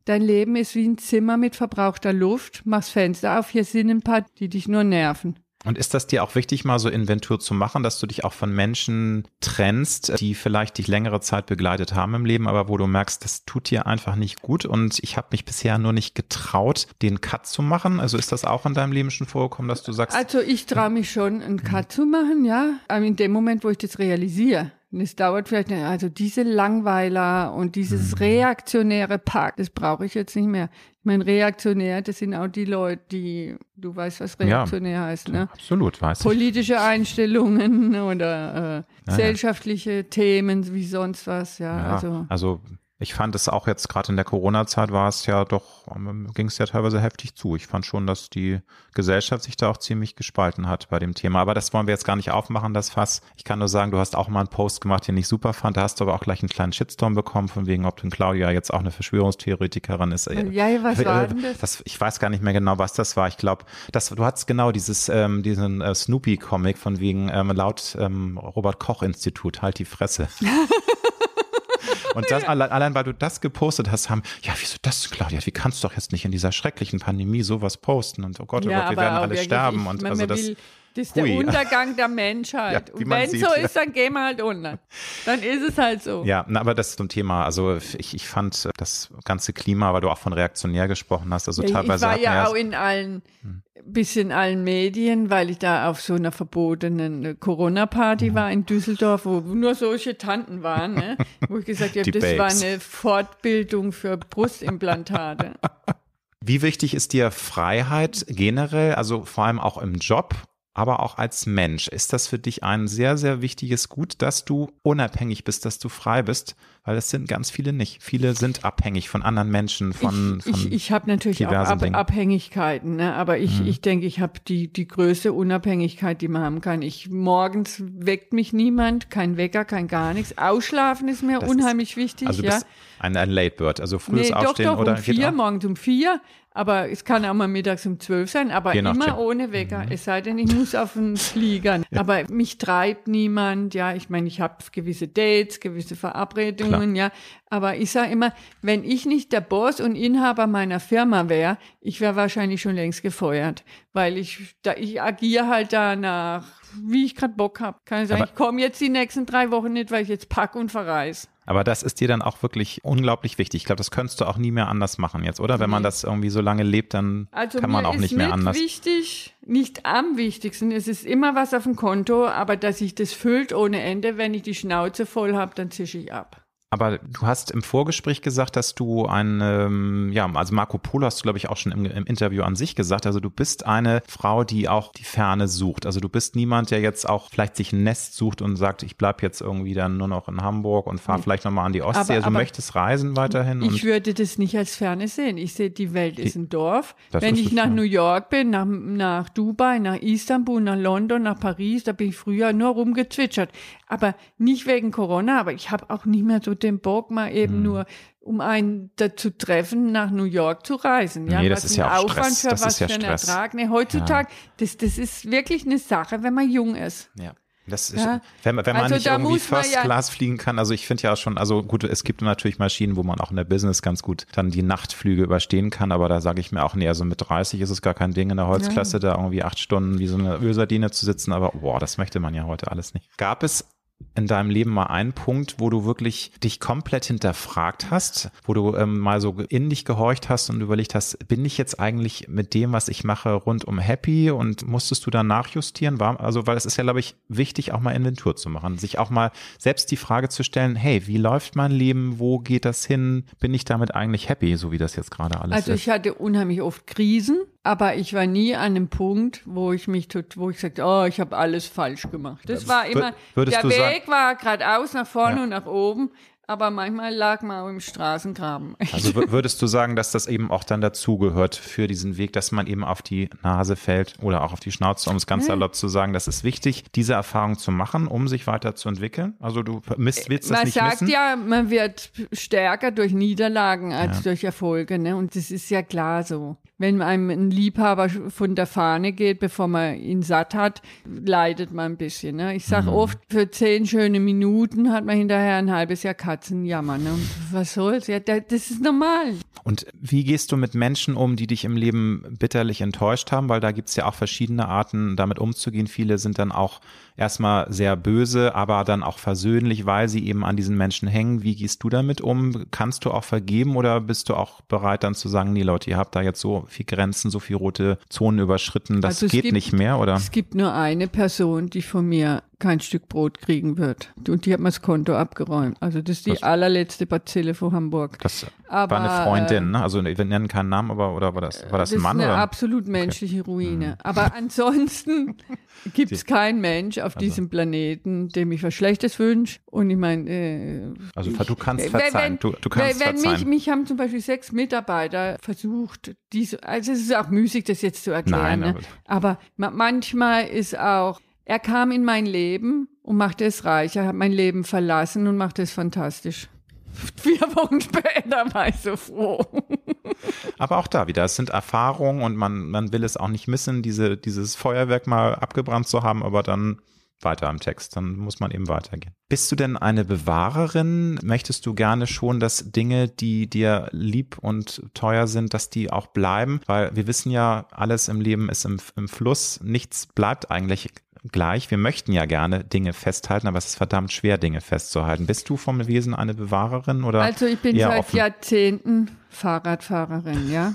dein Leben ist wie ein Zimmer mit verbrauchter Luft. Mach's Fenster auf, hier sind ein paar, die dich nur nerven. Und ist das dir auch wichtig, mal so Inventur zu machen, dass du dich auch von Menschen trennst, die vielleicht dich längere Zeit begleitet haben im Leben, aber wo du merkst, das tut dir einfach nicht gut und ich habe mich bisher nur nicht getraut, den Cut zu machen. Also ist das auch in deinem Leben schon vorgekommen, dass du sagst, Also ich traue mich schon, einen Cut zu machen, ja. Aber in dem Moment, wo ich das realisiere. Und es dauert vielleicht, eine- also diese Langweiler und dieses reaktionäre Pack, das brauche ich jetzt nicht mehr. Ich meine, reaktionär, das sind auch die Leute, die, du weißt, was Ja. reaktionär heißt, ne? absolut, weißt du. Politische Einstellungen <laughs> oder äh, gesellschaftliche Themen wie sonst was, ja. Ja, Also also ich fand es auch jetzt gerade in der Corona-Zeit war es ja doch, ging es ja teilweise heftig zu. Ich fand schon, dass die Gesellschaft sich da auch ziemlich gespalten hat bei dem Thema. Aber das wollen wir jetzt gar nicht aufmachen, das Fass. Ich kann nur sagen, du hast auch mal einen Post gemacht, den ich super fand. Da hast du aber auch gleich einen kleinen Shitstorm bekommen, von wegen, ob denn Claudia jetzt auch eine Verschwörungstheoretikerin ist. Ja, ja, was war denn das? Ich weiß gar nicht mehr genau, was das war. Ich glaube, das, du hattest genau dieses, ähm, diesen äh, Snoopy-Comic von wegen ähm, laut ähm, Robert Koch-Institut, halt die Fresse. <laughs> Und das, allein, allein weil du das gepostet hast, haben, ja, wieso das, Claudia, wie kannst du doch jetzt nicht in dieser schrecklichen Pandemie sowas posten? Und oh Gott, oh Ja, Gott, wir werden alle sterben. ich- Und also das, will- das ist der Hui. Untergang der Menschheit. Ja, und wenn sieht, so ja. ist, dann gehen wir halt unter. Dann ist es halt so. Ja, aber das ist so ein Thema. Also ich, ich fand das ganze Klima, weil du auch von reaktionär gesprochen hast, also Ja, ich teilweise war ja auch in allen, bis in allen Medien, weil ich da auf so einer verbotenen Corona-Party Mhm. war in Düsseldorf, wo nur solche Tanten waren, ne? <laughs> wo ich gesagt habe, das war Babes. eine Fortbildung für Brustimplantate. <laughs> Wie wichtig ist dir Freiheit generell, also vor allem auch im Job, aber auch als Mensch? Ist das für dich ein sehr, sehr wichtiges Gut, dass du unabhängig bist, dass du frei bist? Weil es sind ganz viele nicht. Viele sind abhängig von anderen Menschen, von, ich von ich, ich habe natürlich auch Ab. Mhm. Abhängigkeiten, ne? aber ich, ich denke, ich habe die, die größte Unabhängigkeit, die man haben kann. Ich morgens weckt mich niemand, kein Wecker, kein gar nichts. Ausschlafen ist mir Das ist- unheimlich wichtig. also ja. Ein, ein Late Bird, also frühes nee, doch, Aufstehen doch, oder um vier, morgens um vier. Aber es kann auch mal mittags um zwölf sein, aber Je nachdem. immer ohne Wecker. Es sei denn, ich muss auf den Flieger. Aber mich treibt niemand. Ja, ich meine, ich habe gewisse Dates, gewisse Verabredungen. Ja, aber ich sage immer, wenn ich nicht der Boss und Inhaber meiner Firma wäre, ich wäre wahrscheinlich schon längst gefeuert, weil ich da ich agiere halt danach, wie ich gerade Bock habe. Kann ich sagen, Aber- ich komme jetzt die nächsten drei Wochen nicht, weil ich jetzt pack und verreise. Aber das ist dir dann auch wirklich unglaublich wichtig. Ich glaube, das könntest du auch nie mehr anders machen jetzt, oder? Wenn man das irgendwie so lange lebt, dann Also kann man auch nicht mehr anders. wichtig, nicht am wichtigsten. Es ist immer was auf dem Konto, aber dass sich das füllt ohne Ende, wenn ich die Schnauze voll habe, dann zische ich ab. Aber du hast im Vorgespräch gesagt, dass du ein, ähm, ja, also Marco Polo hast du, glaube ich, auch schon im, im Interview an sich gesagt. Also du bist eine Frau, die auch die Ferne sucht. Also du bist niemand, der jetzt auch vielleicht sich ein Nest sucht und sagt, ich bleib jetzt irgendwie dann nur noch in Hamburg und fahre vielleicht nochmal an die Ostsee. Aber- also du aber möchtest reisen weiterhin. Ich würde das nicht als Ferne sehen. Ich sehe, die Welt ist ein Dorf. Wenn ich nach. New York bin, nach, nach Dubai, nach Istanbul, nach London, nach Paris, da bin ich früher nur rumgezwitschert. Aber nicht wegen Corona, aber ich habe auch nicht mehr so den Bock, mal eben Hm. nur, um einen dazu treffen, nach New York zu reisen. Ja, Nee, das was ist ein ja auch Aufwand Stress. für Das ist was ja für einen Stress. Ertrag. Nee, heutzutage, das, das ist wirklich eine Sache, wenn man jung ist. Ja. Das ist, Ja. wenn, man- wenn man Also nicht irgendwie First ja- Class fliegen kann, also ich finde ja schon, also gut, es gibt natürlich Maschinen, wo man auch in der Business ganz gut dann die Nachtflüge überstehen kann, aber da sage ich mir auch, nee, also mit 30 ist es gar kein Ding in der Holzklasse, da irgendwie acht Stunden wie so eine Ölsardine zu sitzen, aber boah, das möchte man ja heute alles nicht. Gab es in deinem Leben mal einen Punkt, wo du wirklich dich komplett hinterfragt hast, wo du ähm, mal so in dich gehorcht hast und überlegt hast, bin ich jetzt eigentlich mit dem, was ich mache, rundum happy und musstest du dann nachjustieren? War, also, weil es ist ja, glaube ich, wichtig, auch mal Inventur zu machen, sich auch mal selbst die Frage zu stellen, hey, wie läuft mein Leben? Wo geht das hin? Bin ich damit eigentlich happy, so wie das jetzt gerade alles Also ist? ich hatte unheimlich oft Krisen, aber ich war nie an einem Punkt, wo ich mich tut, wo ich sagte, oh, ich habe alles falsch gemacht. Das war immer, der du sagen- Weg war geradeaus nach vorne Ja. und nach oben, aber manchmal lag man auch im Straßengraben. <laughs> Also wür- würdest du sagen, dass das eben auch dann dazugehört für diesen Weg, dass man eben auf die Nase fällt oder auch auf die Schnauze, um es ganz salopp zu sagen, das ist wichtig, diese Erfahrung zu machen, um sich weiterzuentwillen? Also du misst, willst das man nicht sagt missen? ja, man wird stärker durch Niederlagen als durch Erfolge, ne? Und das ist ja klar so. Wenn einem ein Liebhaber von der Fahne geht, bevor man ihn satt hat, leidet man ein bisschen. Ne? Ich sage Mhm. oft, für zehn schöne Minuten hat man hinterher ein halbes Jahr Katzenjammer. Ne? Und was soll's? Ja, da- das ist normal. Und wie gehst du mit Menschen um, die dich im Leben bitterlich enttäuscht haben? Weil da gibt's ja auch verschiedene Arten, damit umzugehen. Viele sind dann auch erstmal sehr böse, aber dann auch versöhnlich, weil sie eben an diesen Menschen hängen. Wie gehst du damit um? Kannst du auch vergeben oder bist du auch bereit dann zu sagen, nee Leute, ihr habt da jetzt so viel Grenzen, so viel rote Zonen überschritten, das Also geht gibt- nicht mehr, oder? Es gibt nur eine Person, die von mir kein Stück Brot kriegen wird. Und die hat mir das Konto abgeräumt. Also das ist die Das- allerletzte Bazille von Hamburg. Das Aber, war eine Freundin, ne? Also wir nennen keinen Namen, aber oder war das, war das, Das ein Mann ist eine oder? absolut menschliche Mhm. Ruine. Aber <laughs> ansonsten gibt es keinen Mensch auf diesem Planeten, dem ich was Schlechtes wünsche. Und ich meine, äh, Also du kannst wenn- verzeihen, du, du kannst wenn, wenn mich, verzeihen. mich haben zum Beispiel sechs Mitarbeiter versucht, diese, also es ist auch müßig, das jetzt zu erklären. Nein, ne? aber- aber ma manchmal ist auch, er kam in mein Leben und machte es reich. Er hat mein Leben verlassen und machte es fantastisch. <laughs> Vier Wochen später war ich so froh. Aber auch da wieder, es sind Erfahrungen und man, man will es auch nicht missen, diese, dieses Feuerwerk mal abgebrannt zu haben, aber dann weiter am Text. Dann muss man eben weitergehen. Bist du denn eine Bewahrerin? Möchtest du gerne schon, dass Dinge, die dir lieb und teuer sind, dass die auch bleiben? Weil wir wissen ja, alles im Leben ist im, im Fluss. Nichts bleibt eigentlich gleich. Wir möchten ja gerne Dinge festhalten, aber es ist verdammt schwer, Dinge festzuhalten. Bist du vom Wesen eine Bewahrerin oder? Also ich bin seit offen? Jahrzehnten Fahrradfahrerin, ja.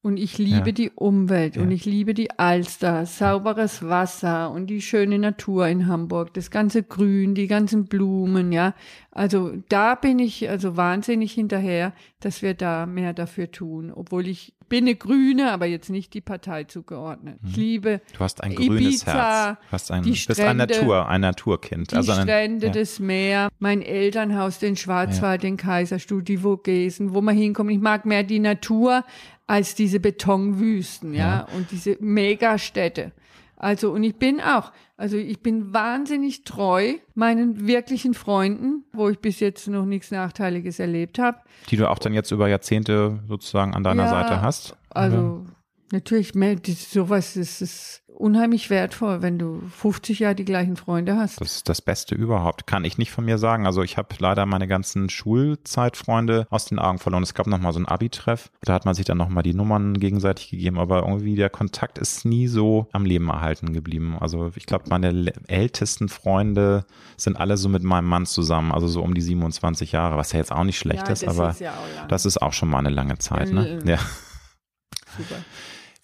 Und ich liebe ja. die Umwelt ja. und ich liebe die Alster, sauberes Wasser und die schöne Natur in Hamburg, das ganze Grün, die ganzen Blumen, ja. Also da bin ich also wahnsinnig hinterher, dass wir da mehr dafür tun, obwohl ich bin eine Grüne, aber jetzt nicht die Partei zugeordnet. Ich mhm. liebe Du hast ein grünes Ibiza, Herz. Du hast ein, die Strände, bist ein Natur, ein Naturkind. Die also ein, Strände, ja. das Meer, mein Elternhaus, den Schwarzwald, ja. den Kaiserstuhl, die Vogesen, wo man hinkommt. Ich mag mehr die Natur als diese Betonwüsten, ja, ja. und diese Megastädte. Also, und ich bin auch, also ich bin wahnsinnig treu meinen wirklichen Freunden, wo ich bis jetzt noch nichts Nachteiliges erlebt habe. Die du auch dann jetzt über Jahrzehnte sozusagen an deiner ja, Seite hast? Also, ja. natürlich, sowas ist, ist unheimlich wertvoll, wenn du 50 Jahre die gleichen Freunde hast. Das ist das Beste überhaupt. Kann ich nicht von mir sagen. Also ich habe leider meine ganzen Schulzeitfreunde aus den Augen verloren. Es gab nochmal so ein Abi-Treff. Da hat man sich dann nochmal die Nummern gegenseitig gegeben. Aber irgendwie der Kontakt ist nie so am Leben erhalten geblieben. Also ich glaube, meine ältesten Freunde sind alle so mit meinem Mann zusammen. Also so um die 27 Jahre, was ja jetzt auch nicht schlecht ja, ist. Aber ist ja das ist auch schon mal eine lange Zeit. Ne? Ja. Super.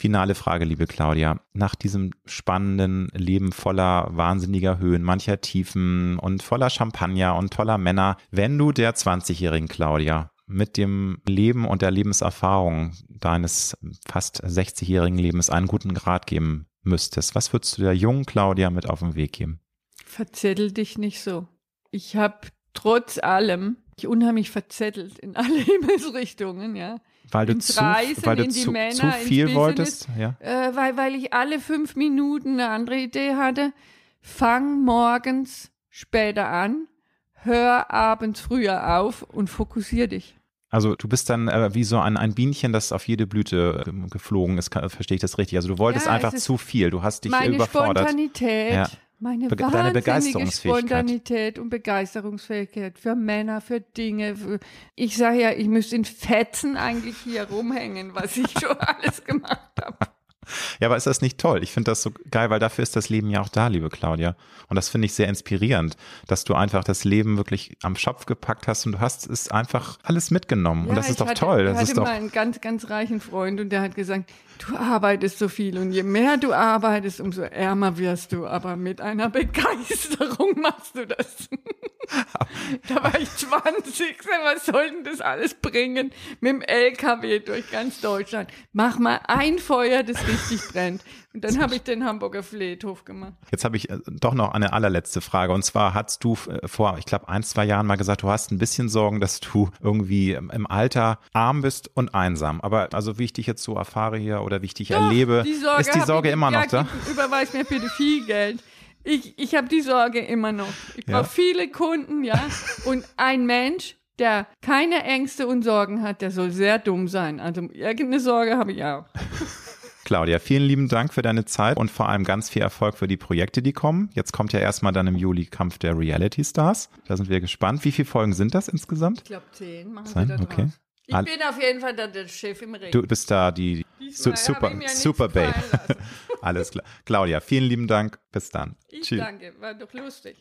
Finale Frage, liebe Claudia. Nach diesem spannenden Leben voller wahnsinniger Höhen, mancher Tiefen und voller Champagner und toller Männer, wenn du der 20-jährigen Claudia mit dem Leben und der Lebenserfahrung deines fast 60-jährigen Lebens einen guten Grad geben müsstest, was würdest du der jungen Claudia mit auf den Weg geben? Verzettel dich nicht so. Ich habe trotz allem unheimlich verzettelt in alle <laughs> Himmelsrichtungen, ja weil du, zu, weil du zu, Männer, zu viel Business, wolltest? Ja. Äh, weil, weil ich alle fünf Minuten eine andere Idee hatte. Fang morgens später an, hör abends früher auf und fokussier dich. Also du bist dann äh, wie so ein, ein Bienchen, das auf jede Blüte äh, geflogen ist, verstehe ich das richtig? Also du wolltest ja, einfach zu viel, du hast dich meine überfordert. Spontanität, ja. Meine Be deine Begeisterungsfähigkeit. Spontanität und Begeisterungsfähigkeit für Männer, für Dinge. Für ich sage ja, ich müsste in Fetzen eigentlich hier rumhängen, was ich schon <laughs> alles gemacht habe. Ja, aber ist das nicht toll? Ich finde das so geil, weil dafür ist das Leben ja auch da, liebe Claudia. Und das finde ich sehr inspirierend, dass du einfach das Leben wirklich am Schopf gepackt hast und du hast es einfach alles mitgenommen. Ja, und das ist doch hatte, toll. Das ich hatte doch mal einen ganz, ganz reichen Freund und der hat gesagt, du arbeitest so viel und je mehr du arbeitest, umso ärmer wirst du. Aber mit einer Begeisterung <laughs> machst du das. <laughs> da war ich 20, was soll denn das alles bringen? Mit dem LKW durch ganz Deutschland. Mach mal ein Feuer, das richtig <laughs> brennt. Und dann habe ich den Hamburger Friedhof gemacht. Jetzt habe ich äh, doch noch eine allerletzte Frage. Und zwar hast du äh, vor, ich glaube, ein, zwei Jahren mal gesagt, du hast ein bisschen Sorgen, dass du irgendwie im Alter arm bist und einsam. Aber also wie ich dich jetzt so erfahre hier oder wie ich dich Doch, erlebe, die ist die Sorge immer noch da? Überweis mir bitte viel Geld. Ich, ich habe die Sorge immer noch. Ich brauche ja. viele Kunden, ja. Und ein Mensch, der keine Ängste und Sorgen hat, der soll sehr dumm sein. Also irgendeine Sorge habe ich auch. <laughs> Claudia, vielen lieben Dank für deine Zeit und vor allem ganz viel Erfolg für die Projekte, die kommen. Jetzt kommt ja erstmal dann im Juli Kampf der Reality Stars. Da sind wir gespannt. Wie viele Folgen sind das insgesamt? Ich glaube zehn. Machen Sein? wir da okay. Ich bin auf jeden Fall da der Chef im Ring. Du bist da die su super, super Babe. <laughs> Alles klar. Claudia, vielen lieben Dank. Bis dann. Ich Tschüss. danke. War doch lustig.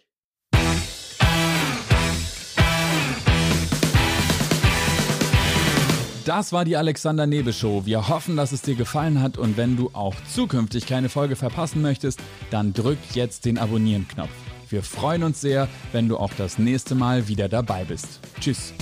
Das war die Alexander Nebe Show. Wir hoffen, dass es dir gefallen hat und wenn du auch zukünftig keine Folge verpassen möchtest, dann drück jetzt den Abonnieren-Knopf. Wir freuen uns sehr, wenn du auch das nächste Mal wieder dabei bist. Tschüss.